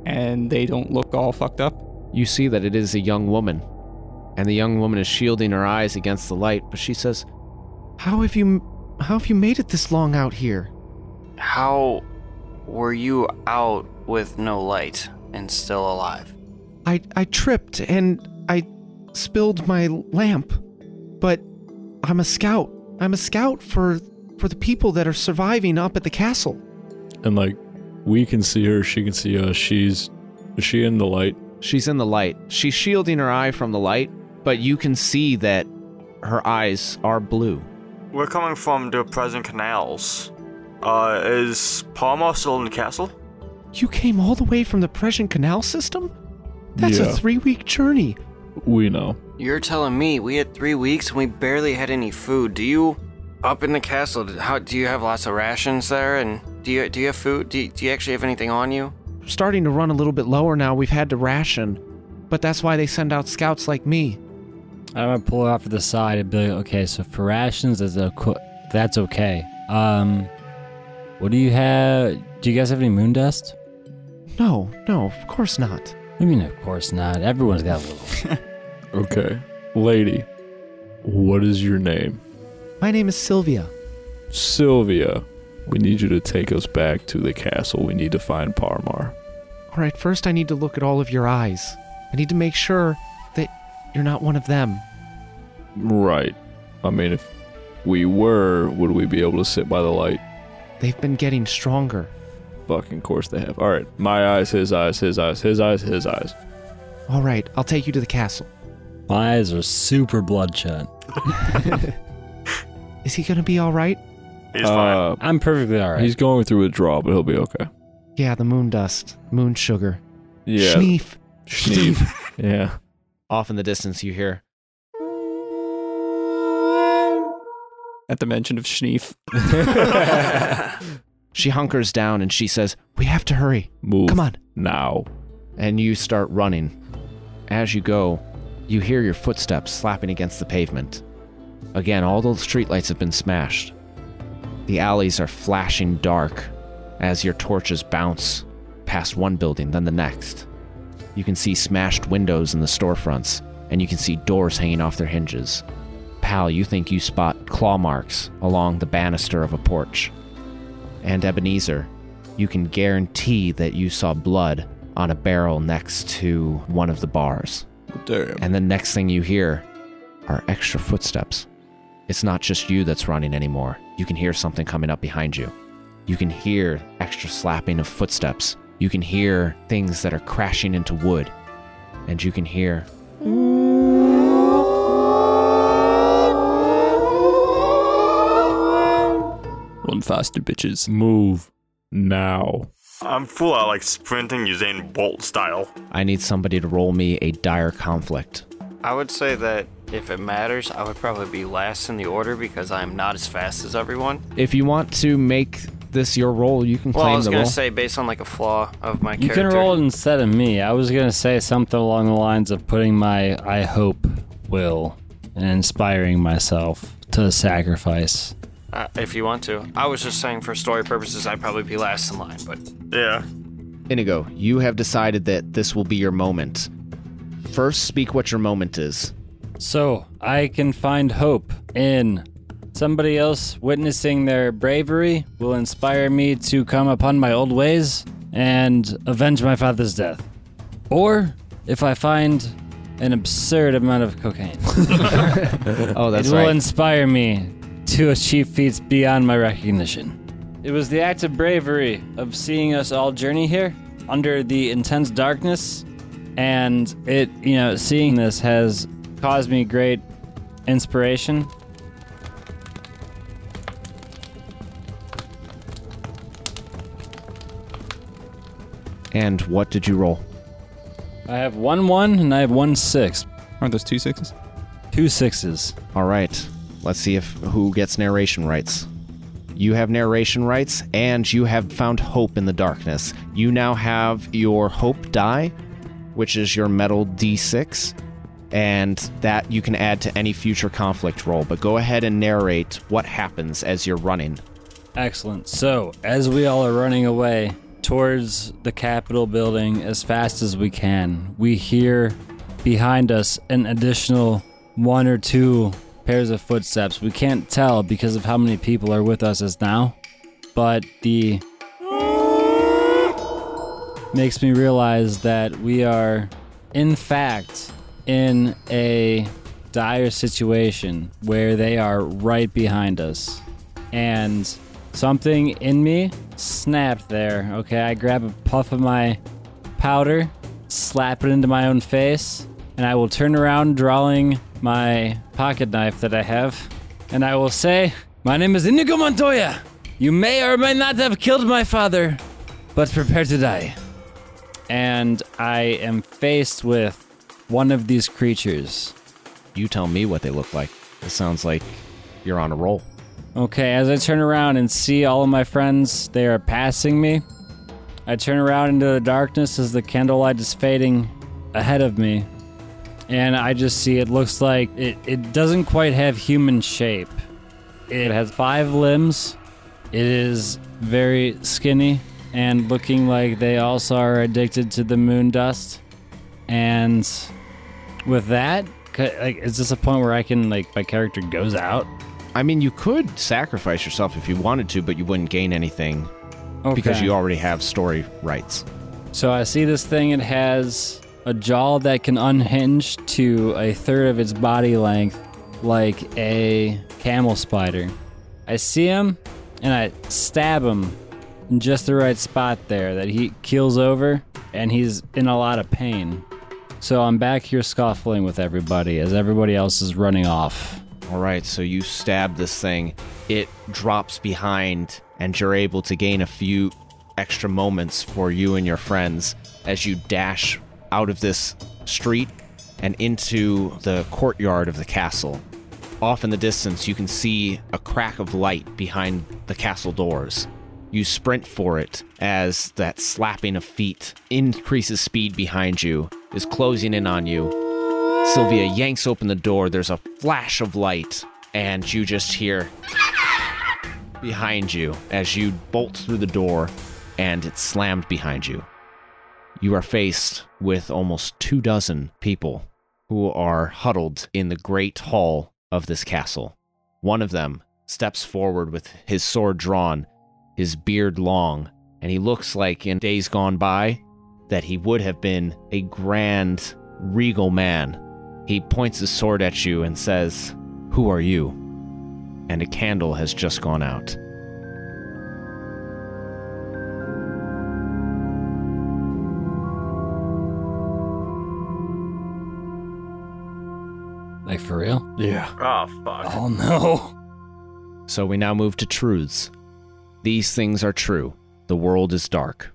and they don't look all fucked up. You see that it is a young woman, and the young woman is shielding her eyes against the light, but she says, "How have you how have you made it this long out here?" how were you out with no light and still alive? I I tripped and I spilled my lamp. But I'm a scout. I'm a scout for for the people that are surviving up at the castle. And like, we can see her, she can see us. She's. Is she in the light? She's in the light. She's shielding her eye from the light, but you can see that her eyes are blue. We're coming from the present canals. Uh, is Palma still in the castle? You came all the way from the Prussian Canal system? That's a 3-week journey. We know. You're telling me we had three weeks and we barely had any food. Do you, up in the castle, how do you have lots of rations there? And do you do you have food? Do you, do you actually have anything on you? starting to run a little bit lower now. We've had to ration, but that's why they send out scouts like me. I'm gonna pull it off to the side and be like, okay, so for rations, that's, a, that's okay. Um, what do you have? Do you guys have any moon dust? No, no, of course not. I mean, of course not. Everyone's got a little. Okay. Lady, what is your name? My name is Sylvia. Sylvia. We need you to take us back to the castle. We need to find Parmar. All right, first I need to look at all of your eyes. I need to make sure that you're not one of them. Right. I mean, if we were, would we be able to sit by the light? They've been getting stronger. Fucking course they have. All right. My eyes, his eyes, his eyes, his eyes, his eyes. All right, I'll take you to the castle. My eyes are super bloodshot. Is he gonna be all right? He's fine. Uh, I'm perfectly all right. He's going through withdrawal, but he'll be okay. Yeah, the moon dust, moon sugar. Yeah. Schneef. Schneef. yeah. Off in the distance, you hear. At the mention of Schneef. She hunkers down and she says, "We have to hurry. Move. Come on." Now. And you start running. As you go, you hear your footsteps slapping against the pavement. Again, all the streetlights have been smashed. The alleys are flashing dark as your torches bounce past one building, then the next. You can see smashed windows in the storefronts, and you can see doors hanging off their hinges. Pal, you think you spot claw marks along the banister of a porch. And Ebenezer, you can guarantee that you saw blood on a barrel next to one of the bars. Damn. And the next thing you hear are extra footsteps. It's not just you that's running anymore. You can hear something coming up behind you. You can hear extra slapping of footsteps. You can hear things that are crashing into wood. And you can hear Run faster, bitches. Move. Now. I'm full out like sprinting Usain Bolt style. I need somebody to roll me a dire conflict. I would say that if it matters, I would probably be last in the order because I'm not as fast as everyone. If you want to make this your role, you can claim the Well, I was the gonna role. say based on like a flaw of my character. you character. can roll it instead of me. I was gonna say something along the lines of putting my I hope will and inspiring myself to sacrifice. uh, if you want to. I was just saying for story purposes, I'd probably be last in line. But Yeah. Inigo, you have decided that this will be your moment. First, speak what your moment is. So I can find hope in somebody else witnessing their bravery will inspire me to come upon my old ways and avenge my father's death. Or if I find an absurd amount of cocaine, Oh, that's it will right. inspire me to achieve feats beyond my recognition. It was the act of bravery of seeing us all journey here under the intense darkness, and it, you know, seeing this has caused me great inspiration. and what did you roll? I have one one and I have one six. Aren't those two sixes? Two sixes. All right. Let's see if who gets narration rights. You have narration rights, and you have found hope in the darkness. You now have your hope die, which is your metal d6, and that you can add to any future conflict roll. But go ahead and narrate what happens as you're running. Excellent. So, as we all are running away towards the Capitol building as fast as we can, we hear behind us an additional one or two pairs of footsteps. We can't tell because of how many people are with us as now, but the makes me realize that we are, in fact, in a dire situation where they are right behind us. And something in me snapped there. Okay, I grab a puff of my powder, slap it into my own face, and I will turn around, drawing my pocket knife that I have, and I will say, My name is Inigo Montoya. You may or may not have killed my father, but prepare to die. And I am faced with one of these creatures. You tell me what they look like. It sounds like you're on a roll. Okay, as I turn around and see all of my friends, they are passing me. I turn around into the darkness as the candlelight is fading ahead of me. And I just see it looks like it, it doesn't quite have human shape. It has five limbs. It is very skinny and looking like they also are addicted to the moon dust. And with that, like, is this a point where I can, like, my character goes out? I mean, you could sacrifice yourself if you wanted to, but you wouldn't gain anything because you already have story rights. So I see this thing. It has a jaw that can unhinge to a third of its body length, like a camel spider. I see him, and I stab him in just the right spot there that he keels over, and he's in a lot of pain. So I'm back here scuffling with everybody as everybody else is running off. All right, so you stab this thing. It drops behind, and you're able to gain a few extra moments for you and your friends as you dash out of this street and into the courtyard of the castle. Off in the distance, you can see a crack of light behind the castle doors. You sprint for it as that slapping of feet increases speed behind you, is closing in on you. Sylvia yanks open the door. There's a flash of light, and you just hear behind you as you bolt through the door and it's slammed behind you. You are faced with almost two dozen people who are huddled in the great hall of this castle. One of them steps forward with his sword drawn, his beard long, and he looks like in days gone by that he would have been a grand, regal man. He points his sword at you and says, Who are you? And a candle has just gone out. Like for real? Yeah. Oh, fuck. Oh no. So we now move to truths. These things are true. The world is dark.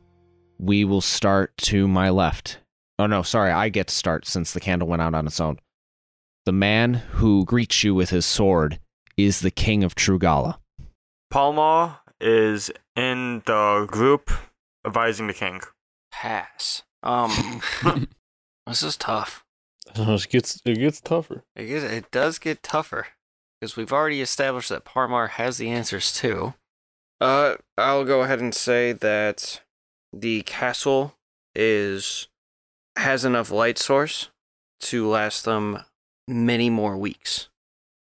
We will start to my left. Oh no, sorry, I get to start since the candle went out on its own. The man who greets you with his sword is the king of Trugala. Palma is in the group advising the king. Pass. Um, this is tough. It gets it gets tougher. It, is, it does get tougher because we've already established that Parmar has the answers too. Uh, I'll go ahead and say that the castle is has enough light source to last them many more weeks,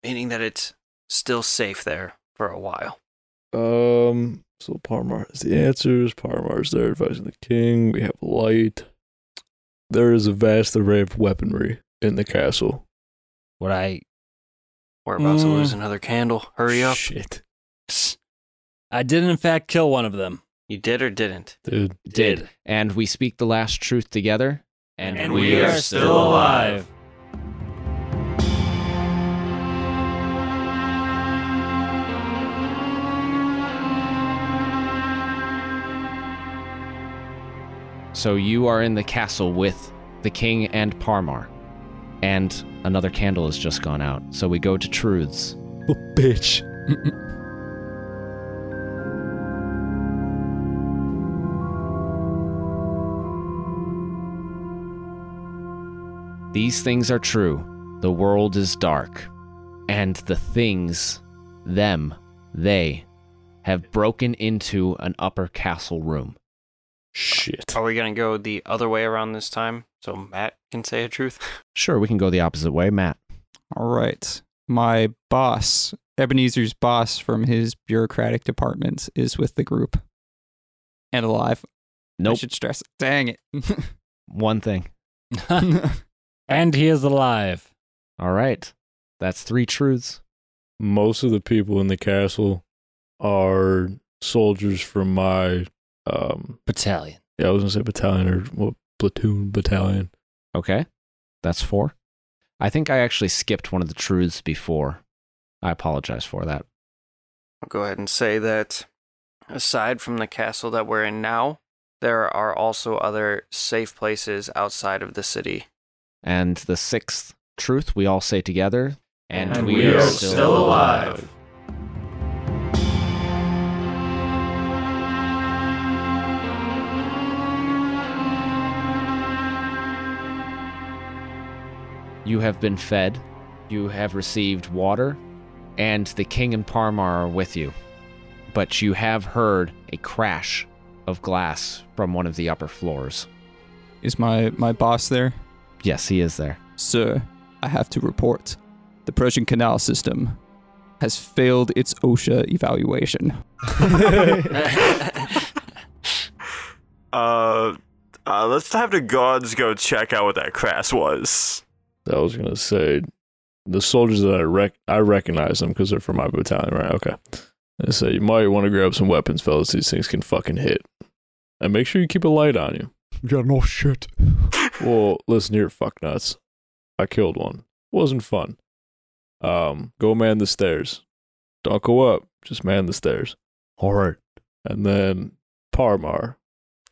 meaning that it's still safe there for a while. Um. So Parmar has the answers. Parmar Parmar's there advising the king. We have light. There is a vast array of weaponry in the castle. What I We're about to Mm. lose another candle. Hurry up. Shit, I did in fact kill one of them. You did or didn't? dude. Did. And we speak the last truth together. And, And we are still alive. So you are in the castle with the king and Parmar. And another candle has just gone out. So we go to truths. Oh, bitch. These things are true. The world is dark. And the things, them, they, have broken into an upper castle room. Shit. Are we gonna go the other way around this time so Matt can say a truth? Sure, we can go the opposite way, Matt. All right. My boss, Ebenezer's boss from his bureaucratic department, is with the group and alive. Nope. I Nope. should stress it. Dang it. One thing. and he is alive. All right. That's three truths. Most of the people in the castle are soldiers from my um Battalion. yeah, I was gonna say battalion or what platoon battalion. Okay. That's four. I think I actually skipped one of the truths before. I apologize for that. I'll go ahead and say that aside from the castle that we're in now, there are also other safe places outside of the city. And the sixth truth we all say together. And, And we, we are, are still, still alive. You have been fed, you have received water, and the king and Parmar are with you. But you have heard a crash of glass from one of the upper floors. is my, my boss there? Yes, he is there. Sir, I have to report. The Persian Canal system has failed its OSHA evaluation. Uh, uh, let's have the gods go check out what that crash was. I was gonna say the soldiers that I rec I recognize them because they're from my battalion, right? Okay. I say you might want to grab some weapons, fellas. These things can fucking hit, and make sure you keep a light on you. Yeah, no shit. Well, listen here, fucknuts. I killed one. Wasn't fun. Um, go man the stairs. Don't go up. Just man the stairs. All right. And then Parmar.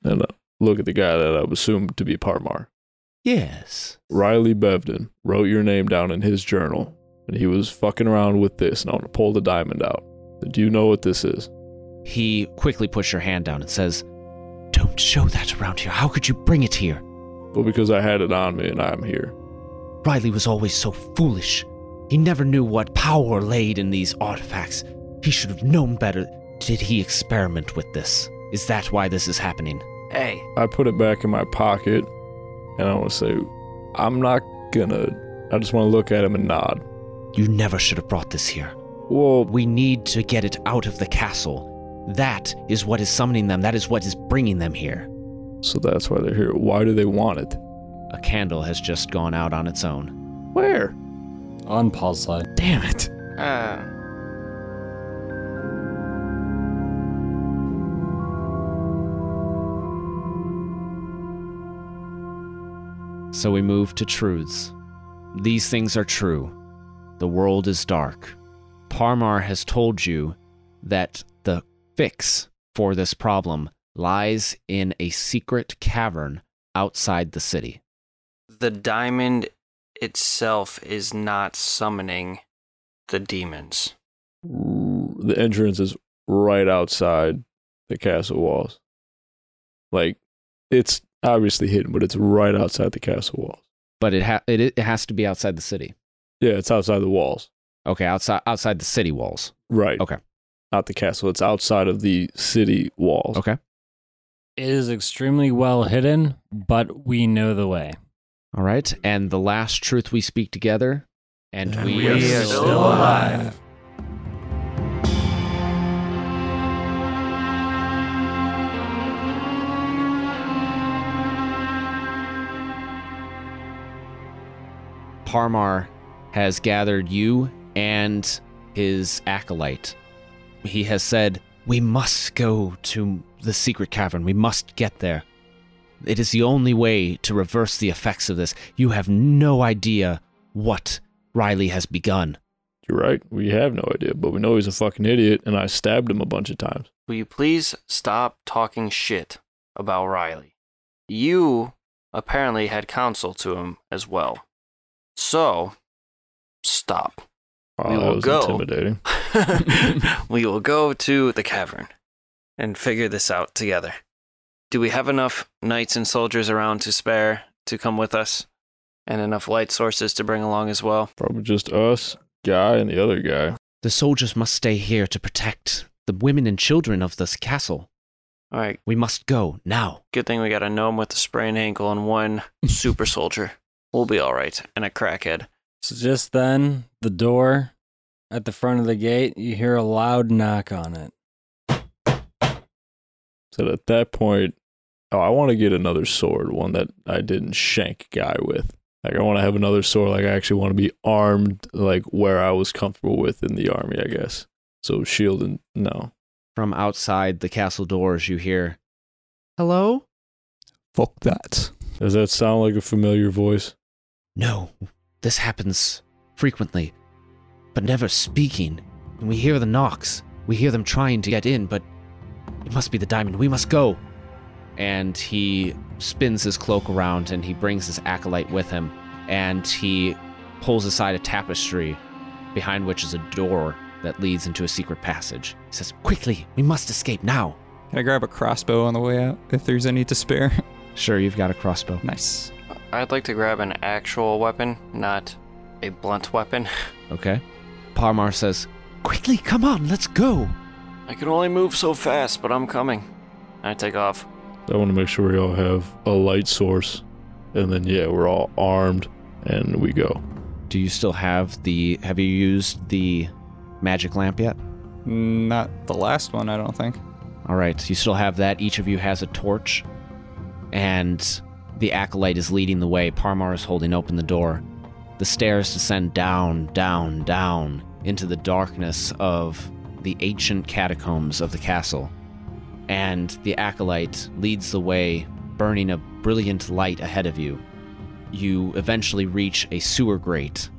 And uh, look at the guy that I assumed to be Parmar. Yes. Riley Bevden wrote your name down in his journal, and he was fucking around with this, and I'm gonna pull the diamond out. Do you know what this is? He quickly puts your hand down and says, Don't show that around here. How could you bring it here? Well, because I had it on me and I'm here. Riley was always so foolish. He never knew what power laid in these artifacts. He should have known better. Did he experiment with this? Is that why this is happening? Hey, I put it back in my pocket, and I want to say, I'm not gonna. I just want to look at him and nod. You never should have brought this here. Well, We need to get it out of the castle. That is what is summoning them. That is what is bringing them here. So that's why they're here. Why do they want it? A candle has just gone out on its own. Where? On Paul's side. Damn it. uh, So we move to truths. These things are true. The world is dark. Parmar has told you that the fix for this problem lies in a secret cavern outside the city. the diamond itself is not summoning the demons. The entrance is right outside the castle walls. Like, it's obviously hidden, but it's right outside the castle walls. But it, ha- it, it has to be outside the city. Yeah, it's outside the walls. Okay, outside outside the city walls. Right. Okay. Not the castle. It's outside of the city walls. Okay. It is extremely well hidden, but we know the way. All right. And the last truth we speak together, and, we, we are still alive. Parmar has gathered you and his acolyte. He has said, We must go to the secret cavern. We must get there. It is the only way to reverse the effects of this. You have no idea what Riley has begun. You're right. We have no idea, but we know he's a fucking idiot, and I stabbed him a bunch of times. Will you please stop talking shit about Riley? You apparently had counsel to him as well. So, stop. Oh, We that will was go. intimidating. we will go to the cavern and figure this out together. Do we have enough knights and soldiers around to spare to come with us? And enough light sources to bring along as well? Probably just us, guy, and the other guy. The soldiers must stay here to protect the women and children of this castle. All right, We must go now. good thing we got a gnome with a sprained ankle and one super soldier. We'll be all right. And a crackhead. So just then, the door at the front of the gate, you hear a loud knock on it. So at that point, oh, I want to get another sword, one that I didn't shank guy with. Like I want to have another sword. Like I actually want to be armed, like where I was comfortable with in the army, I guess. So shield and no. From outside the castle doors, you hear, Hello? Fuck that. Does that sound like a familiar voice? No, this happens frequently, but never speaking. And we hear the knocks. We hear them trying to get in, but it must be the diamond. We must go. And he spins his cloak around and he brings his acolyte with him. And he pulls aside a tapestry behind which is a door that leads into a secret passage. He says, Quickly, we must escape now. Can I grab a crossbow on the way out if there's any to spare? Sure, you've got a crossbow. nice. I'd like to grab an actual weapon, not a blunt weapon. Okay. Parmar says, Quickly, come on, let's go. I can only move so fast, but I'm coming. I take off. I want to make sure we all have a light source, and then yeah, we're all armed, and we go. Do you still have the. Have you used the magic lamp yet? Not the last one, I don't think. All right, you still have that. Each of you has a torch, and the acolyte is leading the way. Parmar is holding open the door. The stairs descend down, down, down into the darkness of the ancient catacombs of the castle. And the acolyte leads the way, burning a brilliant light ahead of you. you eventually reach a sewer grate,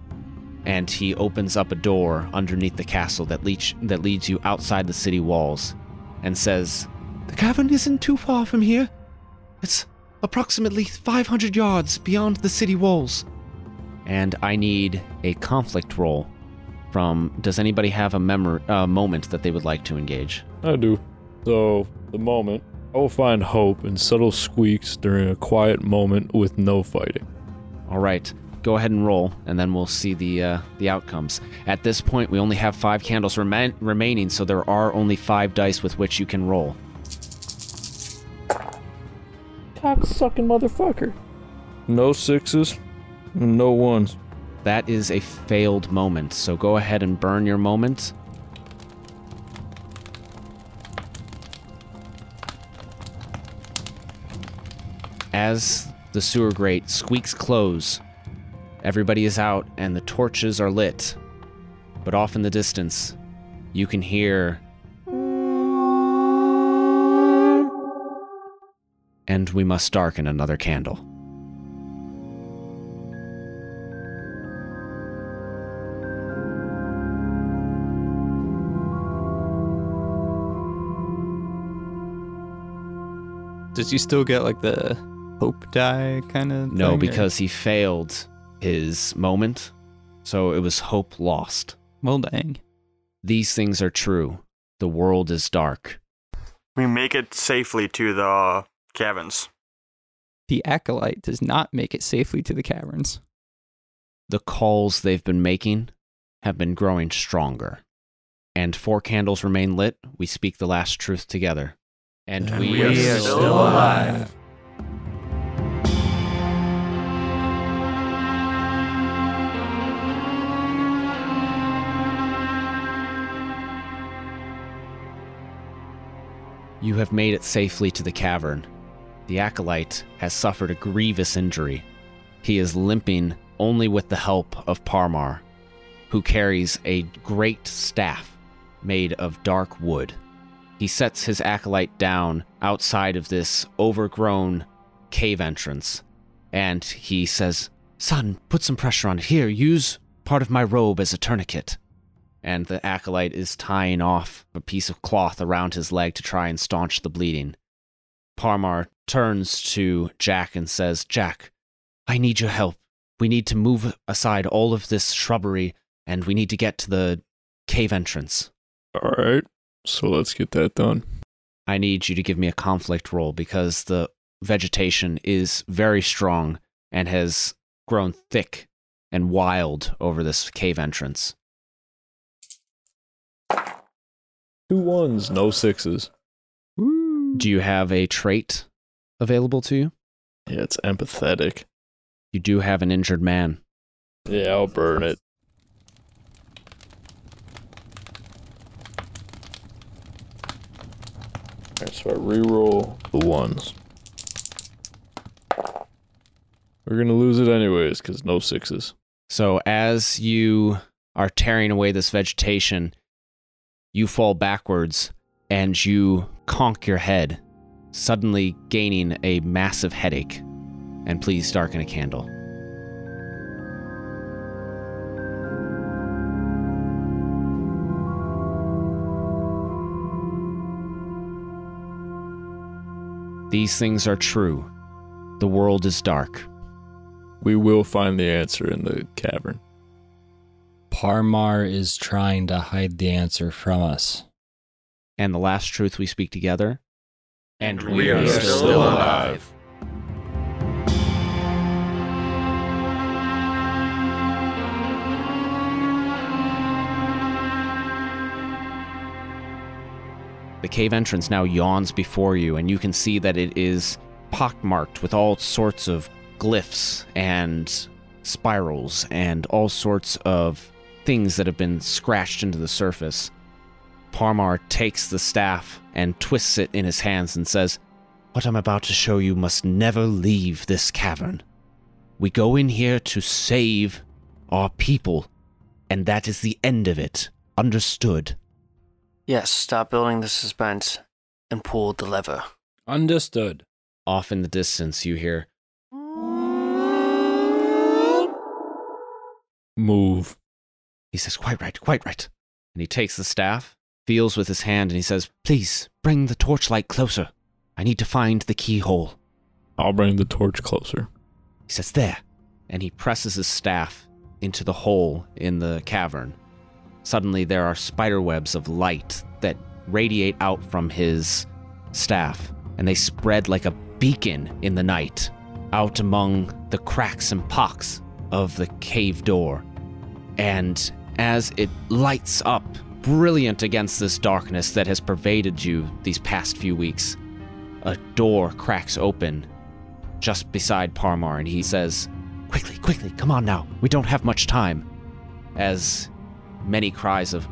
and he opens up a door underneath the castle that, that leads you outside the city walls and says, The cavern isn't too far from here. It's approximately 500 yards beyond the city walls. And I need a conflict roll from. Does anybody have a memor- uh, moment that they would like to engage? I do. So, the moment, I will find hope in subtle squeaks during a quiet moment with no fighting. All right, go ahead and roll, and then we'll see the uh, the outcomes. At this point, we only have five candles rema- remaining, so there are only five dice with which you can roll. Cock sucking motherfucker. No sixes, no ones. That is a failed moment, so go ahead and burn your moment. As the sewer grate squeaks close, everybody is out and the torches are lit. But off in the distance, you can hear. And we must darken another candle. Does he still get like the hope die kind of? No, because he failed his moment, so it was hope lost. well, dang. These things are true. The world is dark. We make it safely to the caverns. The acolyte does not make it safely to the caverns. The calls they've been making have been growing stronger. And four candles remain lit. We speak the last truth together. And, And we, we are still alive. You have made it safely to the cavern. The acolyte has suffered a grievous injury. He is limping only with the help of Parmar, who carries a great staff made of dark wood. He sets his acolyte down outside of this overgrown cave entrance, and he says, Son, put some pressure on it. Here, use part of my robe as a tourniquet and the acolyte is tying off a piece of cloth around his leg to try and staunch the bleeding. Parmar turns to Jack and says, Jack, I need your help. We need to move aside all of this shrubbery and we need to get to the cave entrance. Alright, so let's get that done. I need you to give me a conflict roll because the vegetation is very strong and has grown thick and wild over this cave entrance. Two ones, no sixes. Do you have a trait available to you? Yeah, it's empathetic. You do have an injured man. Yeah, I'll burn it. Alright, so I reroll the ones. We're gonna lose it anyways, because no sixes. So as you are tearing away this vegetation, you fall backwards and you conk your head, suddenly gaining a massive headache. And please darken a candle. These things are true. The world is dark. We will find the answer in the cavern. Parmar is trying to hide the answer from us. And the last truth we speak together. And we are still alive. The cave entrance now yawns before you, and you can see that it is pockmarked with all sorts of glyphs and spirals and all sorts of things that have been scratched into the surface. Parmar takes the staff and twists it in his hands and says, What I'm about to show you must never leave this cavern. We go in here to save our people, and that is the end of it. Understood? Yes, stop building the suspense and pull the lever. Understood. Off in the distance, you hear move. He says, Quite right, quite right. And he takes the staff, feels with his hand, and he says, Please, bring the torchlight closer. I need to find the keyhole. I'll bring the torch closer. He says, There. And he presses his staff into the hole in the cavern. Suddenly, there are spider webs of light that radiate out from his staff, and they spread like a beacon in the night out among the cracks and pocks of the cave door. And as it lights up, brilliant against this darkness that has pervaded you these past few weeks, a door cracks open just beside Parmar, and he says, Quickly, quickly, come on now. We don't have much time. As many cries of,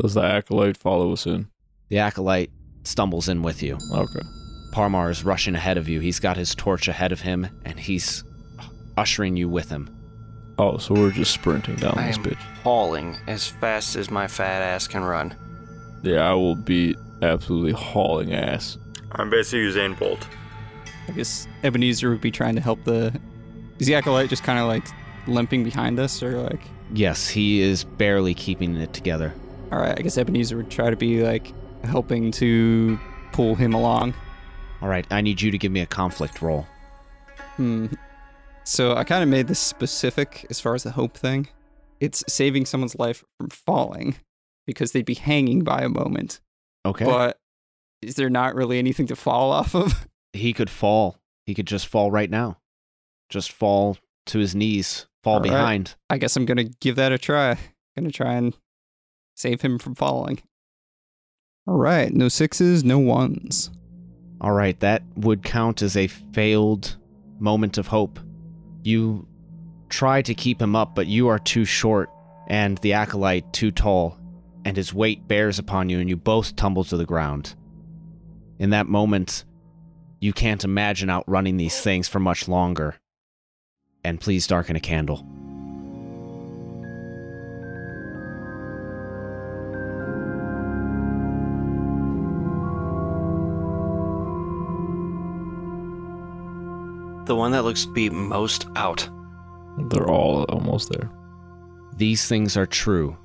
Does the acolyte follow us in? the acolyte stumbles in with you. Okay. Parmar is rushing ahead of you. He's got his torch ahead of him, and he's ushering you with him. Oh, so we're just sprinting down I this am bitch. hauling as fast as my fat ass can run. Yeah, I will be absolutely hauling ass. I'm basically using Bolt. I guess Ebenezer would be trying to help the. Is the acolyte just kind of like limping behind us, or like? Yes, he is barely keeping it together. All right, I guess Ebenezer would try to be like helping to pull him along. All right, I need you to give me a conflict roll. Hmm. So I kind of made this specific as far as the hope thing. It's saving someone's life from falling because they'd be hanging by a moment. Okay. But is there not really anything to fall off of? He could fall. He could just fall right now. Just fall to his knees, fall All right. behind. I guess I'm gonna give that a try. Gonna try and save him from falling. All right, no sixes, no ones. All right, that would count as a failed moment of hope. You try to keep him up, but you are too short, and the acolyte too tall, and his weight bears upon you, and you both tumble to the ground. In that moment, you can't imagine outrunning these things for much longer. And please darken a candle. The one that looks to be most out. They're all almost there. These things are true.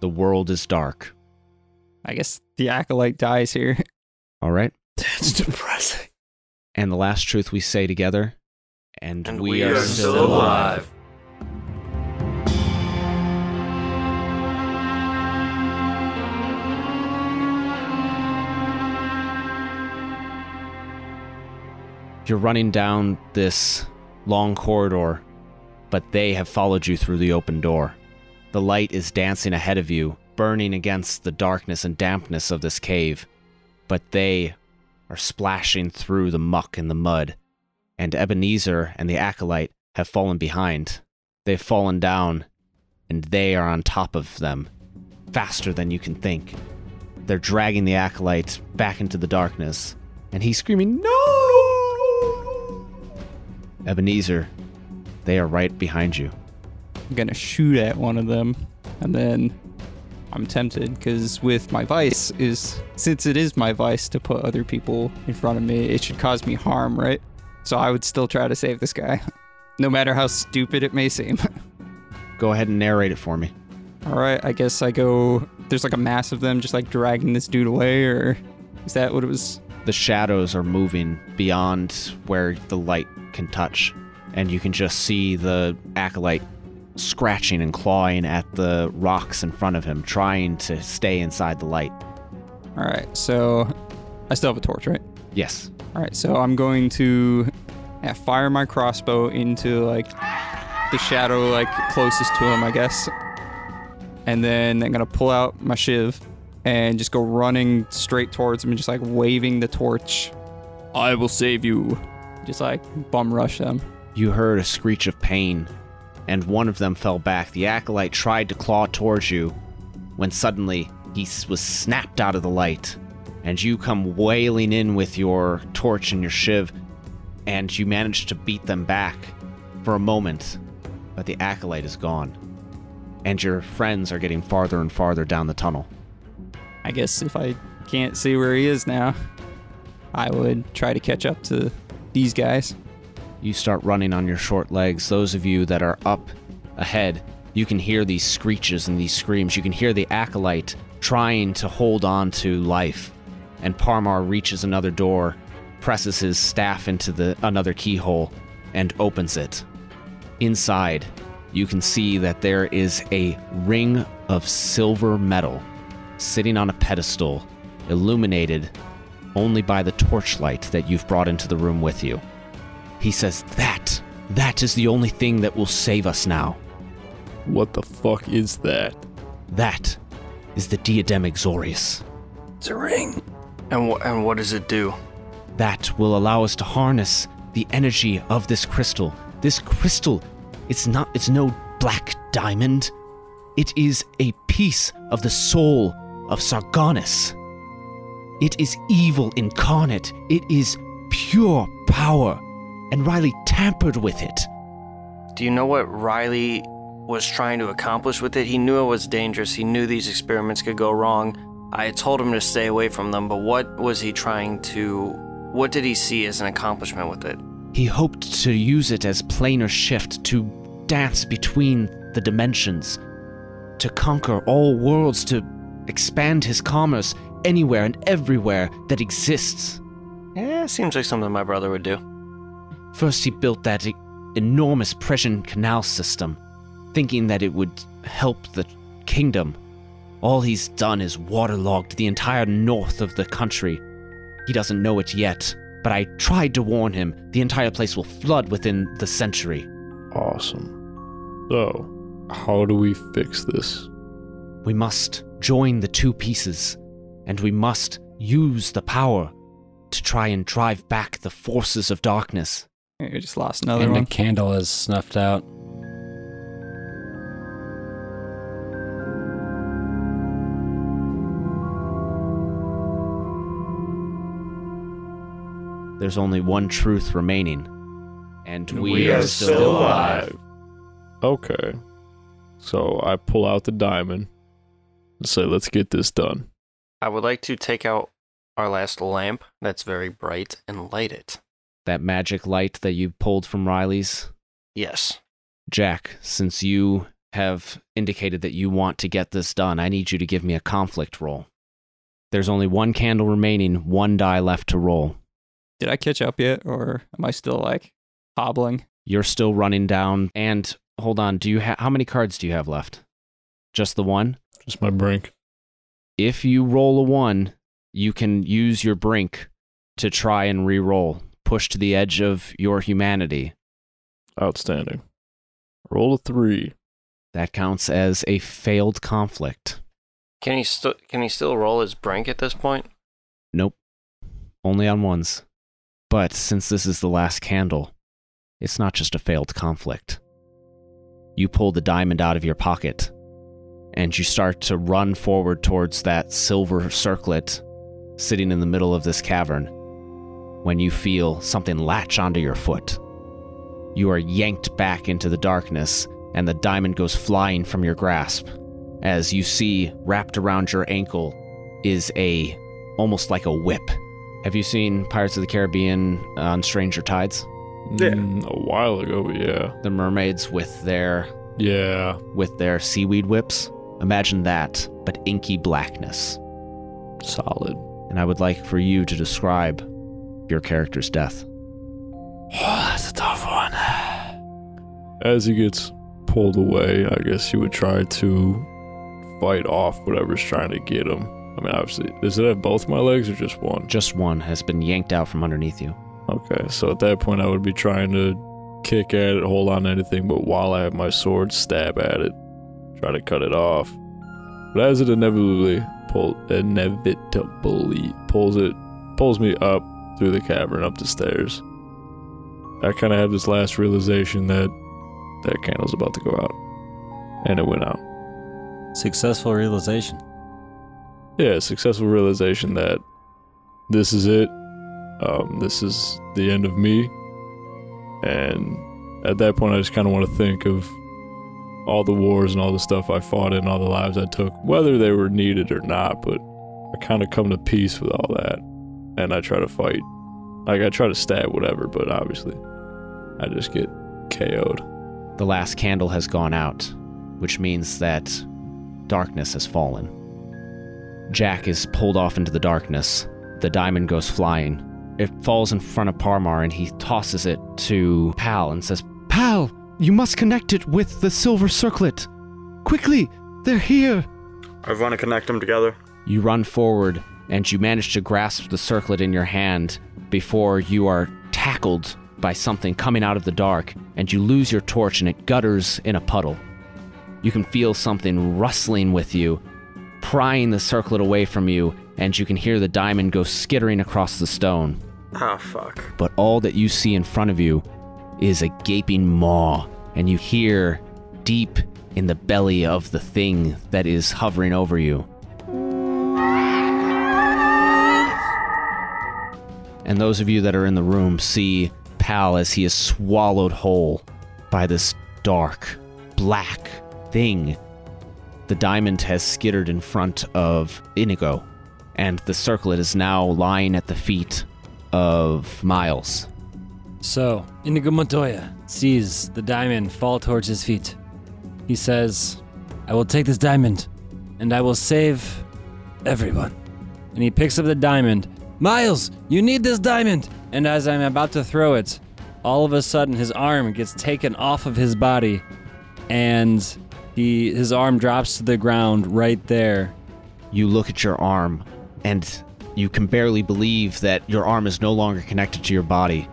The world is dark. I guess the acolyte dies here. All right? That's depressing. And the last truth we say together, and, And we, are, still alive. You're running down this long corridor, but they have followed you through the open door. The light is dancing ahead of you, burning against the darkness and dampness of this cave, but they are splashing through the muck and the mud, and Ebenezer and the acolyte have fallen behind. They've fallen down, and they are on top of them, faster than you can think. They're dragging the acolyte back into the darkness, and he's screaming, No! Ebenezer, they are right behind you. I'm gonna shoot at one of them, and then I'm tempted because with my vice is since it is my vice to put other people in front of me, it should cause me harm, right? So I would still try to save this guy, no matter how stupid it may seem. Go ahead and narrate it for me. All right, I guess I go. There's like a mass of them just like dragging this dude away, or is that what it was? the shadows are moving beyond where the light can touch, and you can just see the acolyte scratching and clawing at the rocks in front of him, trying to stay inside the light. All right, so I still have a torch, right? Yes. All right, so I'm going to yeah, fire my crossbow into like the shadow like closest to him, I guess. And then I'm gonna pull out my shiv and just go running straight towards him and just like waving the torch. I will save you. Just like bum rush them. You heard a screech of pain, and one of them fell back. The acolyte tried to claw towards you when suddenly he was snapped out of the light, and you come wailing in with your torch and your shiv, and you manage to beat them back for a moment, but the acolyte is gone, and your friends are getting farther and farther down the tunnel. I guess if I can't see where he is now, I would try to catch up to these guys. You start running on your short legs. Those of you that are up ahead, you can hear these screeches and these screams. You can hear the acolyte trying to hold on to life. And Parmar reaches another door, presses his staff into the another keyhole, and opens it. Inside, you can see that there is a ring of silver metal sitting on a pedestal, illuminated only by the torchlight that you've brought into the room with you. He says, That, that is the only thing that will save us now. What the fuck is that? That is the diadem exorius. It's a ring. And, wh- and what does it do? That will allow us to harness the energy of this crystal. This crystal, it's not, it's no black diamond. It is a piece of the soul of Sargonis. It is evil incarnate. It is pure power. And Riley tampered with it. Do you know what Riley was trying to accomplish with it? He knew it was dangerous. He knew these experiments could go wrong. I told him to stay away from them, but what was he trying to. What did he see as an accomplishment with it? He hoped to use it as planar shift to dance between the dimensions, to conquer all worlds, to expand his commerce anywhere and everywhere that exists. Yeah, seems like something my brother would do. First, he built that enormous Prussian canal system, thinking that it would help the kingdom. All he's done is waterlogged the entire north of the country. He doesn't know it yet, but I tried to warn him the entire place will flood within the century. Awesome. So, how do we fix this? We must join the two pieces, and we must use the power to try and drive back the forces of darkness. We just lost another and one. the candle is snuffed out. There's only one truth remaining, and we, We are, are still, still alive. Okay. So I pull out the diamond and say, let's get this done. I would like to take out our last lamp that's very bright and light it. That magic light that you pulled from Riley's. Yes. Jack, since you have indicated that you want to get this done, I need you to give me a conflict roll. There's only one candle remaining, one die left to roll. Did I catch up yet, or am I still like hobbling? You're still running down, and hold on, do you ha- how many cards do you have left? Just the one? Just my brink. If you roll a one, you can use your brink to try and re-roll, push to the edge of your humanity. Outstanding. Roll a three. That counts as a failed conflict. Can he still can he still roll his brink at this point? Nope. Only on ones. But since this is the last candle, it's not just a failed conflict. You pull the diamond out of your pocket, and you start to run forward towards that silver circlet sitting in the middle of this cavern when you feel something latch onto your foot. You are yanked back into the darkness, and the diamond goes flying from your grasp as you see wrapped around your ankle is a almost like a whip. Have you seen Pirates of the Caribbean on Stranger Tides? Yeah. Mm, a while ago, but yeah. The mermaids with their Yeah. with their seaweed whips. Imagine that, but inky blackness. Solid. And I would like for you to describe your character's death. Oh, that's a tough one. As he gets pulled away, I guess he would try to fight off whatever's trying to get him. I mean, obviously, does it have both my legs or just one? Just one has been yanked out from underneath you. Okay, so at that point, I would be trying to kick at it, hold on to anything, but while I have my sword, stab at it, try to cut it off. But as it inevitably pull, inevitably pulls it, pulls me up through the cavern up the stairs, I kind of have this last realization that that candle's about to go out, and it went out. Successful realization. Yeah, successful realization that this is it. Um, this is the end of me. And at that point, I just kind of want to think of all the wars and all the stuff I fought in, all the lives I took, whether they were needed or not. But I kind of come to peace with all that. And I try to fight. Like I try to stab whatever, but obviously I just get KO'd. The last candle has gone out, which means that darkness has fallen. Jack is pulled off into the darkness. The diamond goes flying. It falls in front of Parmar and he tosses it to Pal and says, Pal, you must connect it with the silver circlet. Quickly, they're here. I want to connect them together. You run forward and you manage to grasp the circlet in your hand before you are tackled by something coming out of the dark and you lose your torch and it gutters in a puddle. You can feel something rustling with you, prying the circlet away from you, and you can hear the diamond go skittering across the stone. Ah, fuck. But all that you see in front of you is a gaping maw, and you hear deep in the belly of the thing that is hovering over you. And those of you that are in the room see Pal as he is swallowed whole by this dark, black thing. The diamond has skittered in front of Inigo, and the circlet is now lying at the feet of Miles. So, Inigo Montoya sees the diamond fall towards his feet. He says, I will take this diamond, and I will save everyone. And he picks up the diamond. Miles, you need this diamond! And as I'm about to throw it, all of a sudden his arm gets taken off of his body, and he his arm drops to the ground right there. You look at your arm, and you can barely believe that your arm is no longer connected to your body.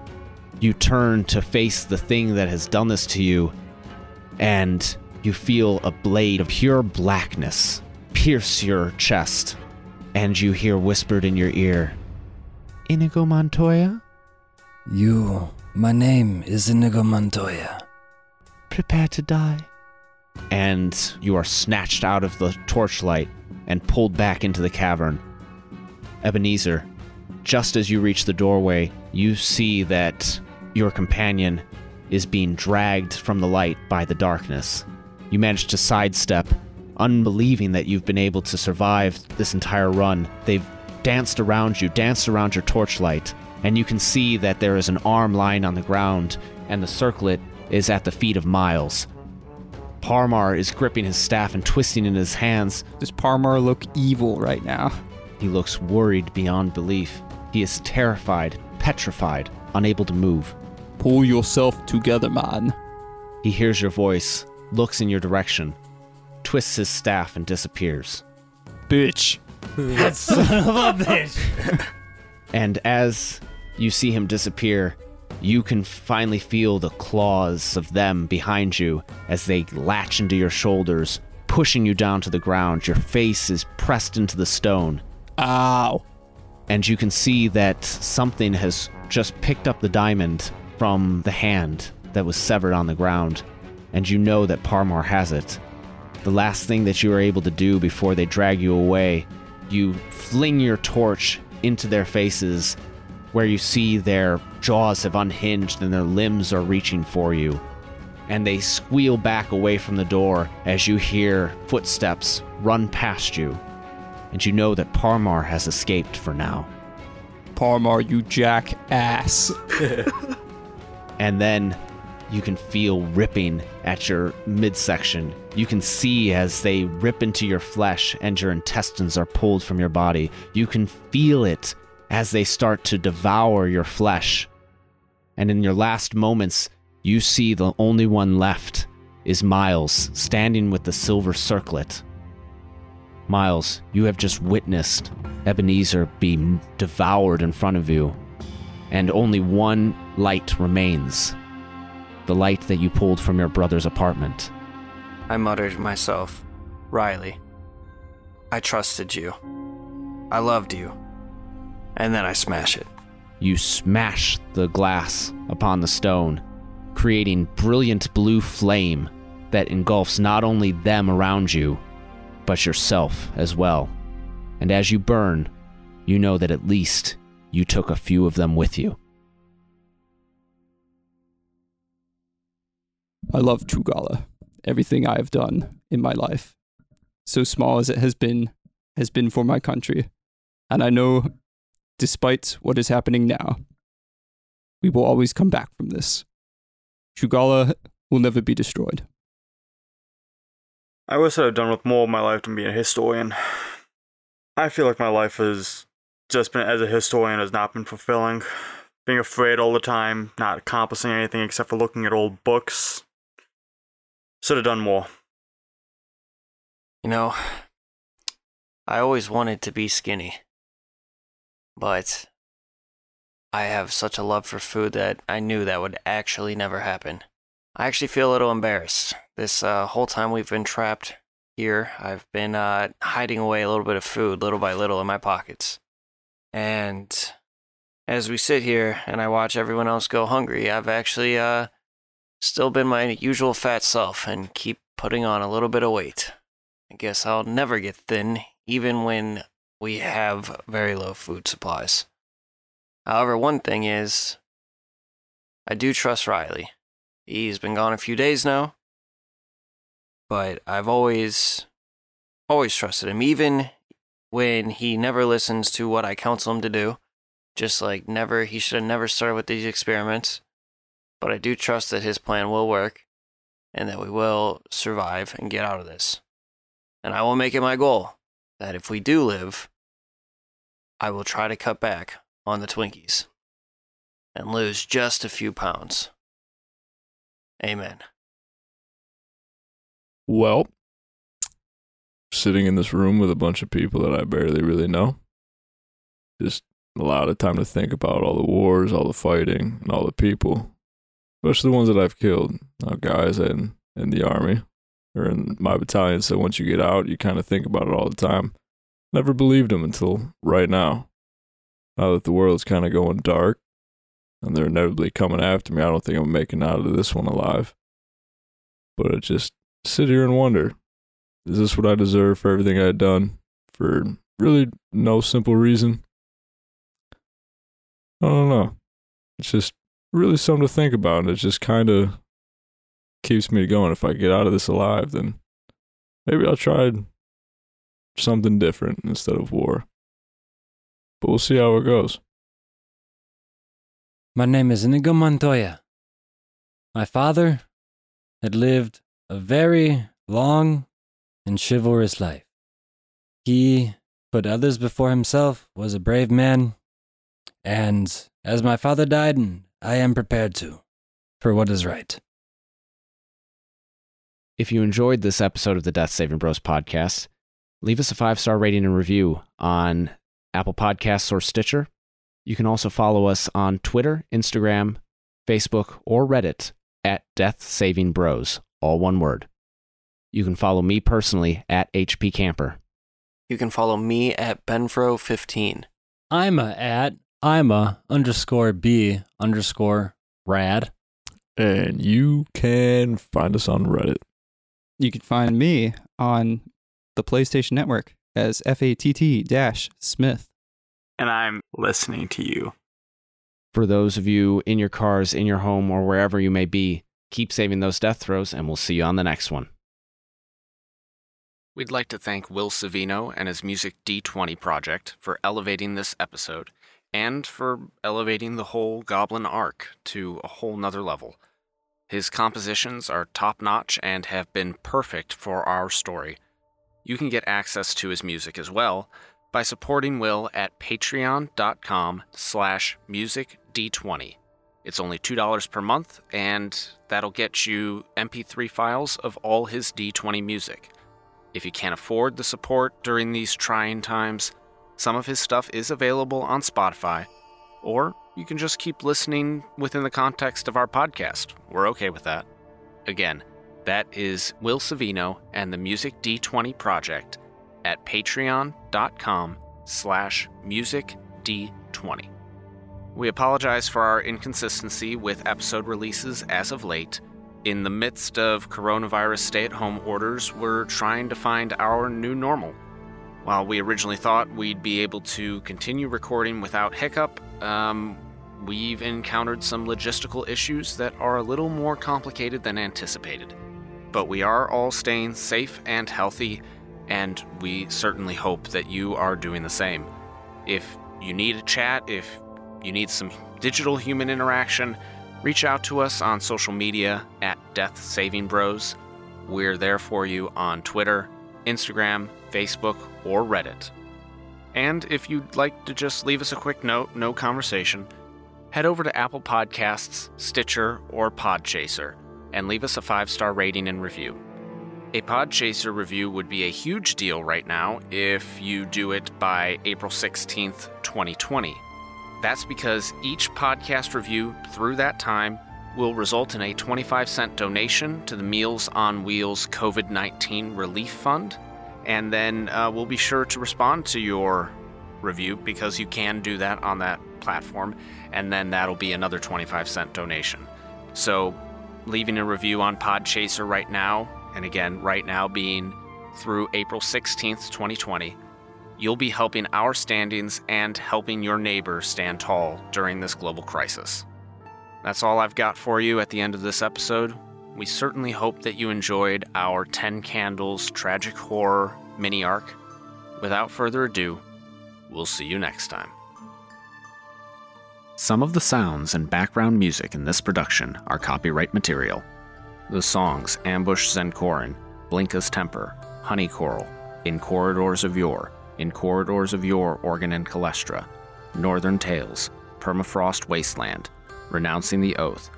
You turn to face the thing that has done this to you, and you feel a blade of pure blackness pierce your chest, and you hear whispered in your ear, Inigo Montoya, You, my name is Inigo Montoya. prepare to die. And you are snatched out of the torchlight and pulled back into the cavern. Ebenezer, just as you reach the doorway, you see that your companion is being dragged from the light by the darkness. You manage to sidestep, unbelieving that you've been able to survive this entire run. They've danced around you, danced around your torchlight, and you can see that there is an arm lying on the ground, and the circlet is at the feet of Miles. Parmar is gripping his staff and twisting in his hands. Does Parmar look evil right now? He looks worried beyond belief. He is terrified, petrified, unable to move. Pull yourself together, man. He hears your voice, looks in your direction, twists his staff, and disappears. Bitch. And as you see him disappear, you can finally feel the claws of them behind you as they latch into your shoulders, pushing you down to the ground. Your face is pressed into the stone. Ow. and you can see that something has just picked up the diamond from the hand that was severed on the ground, and you know that Parmar has it. The last thing that you are able to do before they drag you away, you fling your torch into their faces, where you see their jaws have unhinged and their limbs are reaching for you. And they squeal back away from the door as you hear footsteps run past you and you know that Parmar has escaped for now. Parmar, you jackass. And then you can feel ripping at your midsection. You can see as they rip into your flesh and your intestines are pulled from your body. You can feel it as they start to devour your flesh. And in your last moments, you see the only one left is Miles standing with the silver circlet. Miles, you have just witnessed Ebenezer be devoured in front of you, and only one light remains the light that you pulled from your brother's apartment. I muttered to myself, Riley, I trusted you. I loved you. And then I smash it. You smash the glass upon the stone, creating brilliant blue flame that engulfs not only them around you, but yourself as well. And as you burn, you know that at least you took a few of them with you. I love Trugala. Everything I have done in my life, so small as it has been, has been for my country. And I know despite what is happening now. We will always come back from this. Trugala will never be destroyed. I wish I'd have done with more of my life than being a historian. I feel like my life has just been, as a historian, has not been fulfilling. Being afraid all the time, not accomplishing anything except for looking at old books. Should have done more. You know, I always wanted to be skinny. But I have such a love for food that I knew that would actually never happen. I actually feel a little embarrassed. This uh, whole time we've been trapped here, I've been uh, hiding away a little bit of food little by little in my pockets. And as we sit here and I watch everyone else go hungry, I've actually uh, still been my usual fat self and keep putting on a little bit of weight. I guess I'll never get thin, even when we have very low food supplies. However, one thing is, I do trust Riley. He's been gone a few days now, but I've always, always trusted him, even when he never listens to what I counsel him to do. Just like never, he should have never started with these experiments. But I do trust that his plan will work and that we will survive and get out of this. And I will make it my goal that if we do live, I will try to cut back on the Twinkies and lose just a few pounds. Amen. Well, sitting in this room with a bunch of people that I barely really know, just a lot of time to think about all the wars, all the fighting, and all the people, especially the ones that I've killed, guys in in the army or in mm-hmm. my battalion. So once you get out, you kind of think about it all the time. Never believed them until right now. Now that the world's kind of going dark and they're inevitably coming after me, I don't think I'm making out of this one alive. But I just sit here and wonder is this what I deserve for everything I had done for really no simple reason? I don't know. It's just really something to think about. And it just kind of keeps me going. If I get out of this alive, then maybe I'll try something different instead of war. But we'll see how it goes. My name is Inigo Montoya. My father had lived a very long and chivalrous life. He put others before himself, was a brave man, and as my father died, I am prepared to, for what is right. If you enjoyed this episode of the Death Saving Bros podcast, leave us a five star rating and review on Apple Podcasts or Stitcher. You can also follow us on Twitter, Instagram, Facebook, or Reddit at Death Saving Bros, all one word. You can follow me personally at HP Camper. You can follow me at Benfro15. I'm a at I'm a underscore B underscore rad. And you can find us on Reddit. You can find me on the PlayStation Network as FATT dash Smith. And I'm listening to you. For those of you in your cars, in your home, or wherever you may be, keep saving those death throws, and we'll see you on the next one. We'd like to thank Will Savino and his Music D20 project for elevating this episode and for elevating the whole Goblin arc to a whole nother level. His compositions are top notch and have been perfect for our story. You can get access to his music as well by supporting Will at patreon.com slash musicd20. It's only $2 per month, and that'll get you MP3 files of all his D20 music. If you can't afford the support during these trying times, some of his stuff is available on Spotify, or you can just keep listening within the context of our podcast. We're okay with that. Again, that is Will Savino and the Music D20 Project at patreon.com slash musicd20. We apologize for our inconsistency with episode releases as of late. In the midst of coronavirus stay at home orders, we're trying to find our new normal. While we originally thought we'd be able to continue recording without hiccup, um, we've encountered some logistical issues that are a little more complicated than anticipated. But we are all staying safe and healthy, and we certainly hope that you are doing the same. If you need a chat, if you need some digital human interaction, reach out to us on social media at Death Saving Bros. We're there for you on Twitter, Instagram, Facebook, or Reddit. And if you'd like to just leave us a quick note, no conversation, head over to Apple Podcasts, Stitcher, or Podchaser and leave us a five star rating and review. A Podchaser review would be a huge deal right now if you do it by April 16th, 2020. That's because each podcast review through that time will result in a 25 cent donation to the Meals on Wheels COVID 19 Relief Fund. And then uh, we'll be sure to respond to your review because you can do that on that platform. And then that'll be another 25 cent donation. So leaving a review on Podchaser right now and again, right now being through April 16th, 2020, you'll be helping our standings and helping your neighbor stand tall during this global crisis. That's all I've got for you at the end of this episode. We certainly hope that you enjoyed our 10 Candles tragic horror mini arc. Without further ado, we'll see you next time. Some of the sounds and background music in this production are copyright material. The songs Ambush Zenkorin, Blinka's Temper, Honey Coral, In Corridors of Yore, In Corridors of Yore Organ and Calestra, Northern Tales, Permafrost Wasteland, Renouncing the Oath,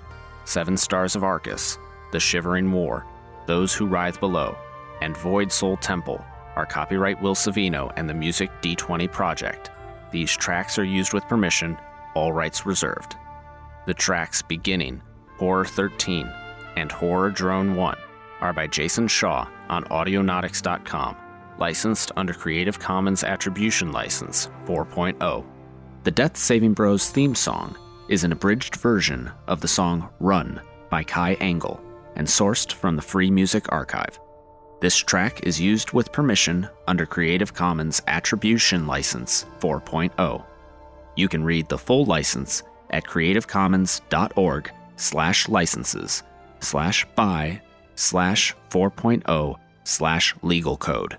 Seven Stars of Arcus, The Shivering War, Those Who Writhe Below, and Void Soul Temple are copyright Will Savino and the Music D20 Project. These tracks are used with permission, all rights reserved. The tracks beginning Horror 13 and Horror Drone 1 are by Jason Shaw on Audionautix.com, licensed under Creative Commons Attribution License 4.0. The Death Saving Bros theme song is an abridged version of the song Run by Kai Engel and sourced from the Free Music Archive. This track is used with permission under Creative Commons Attribution License 4.0. You can read the full license at creativecommons.org slash licenses slash by slash 4.0 slash legal code.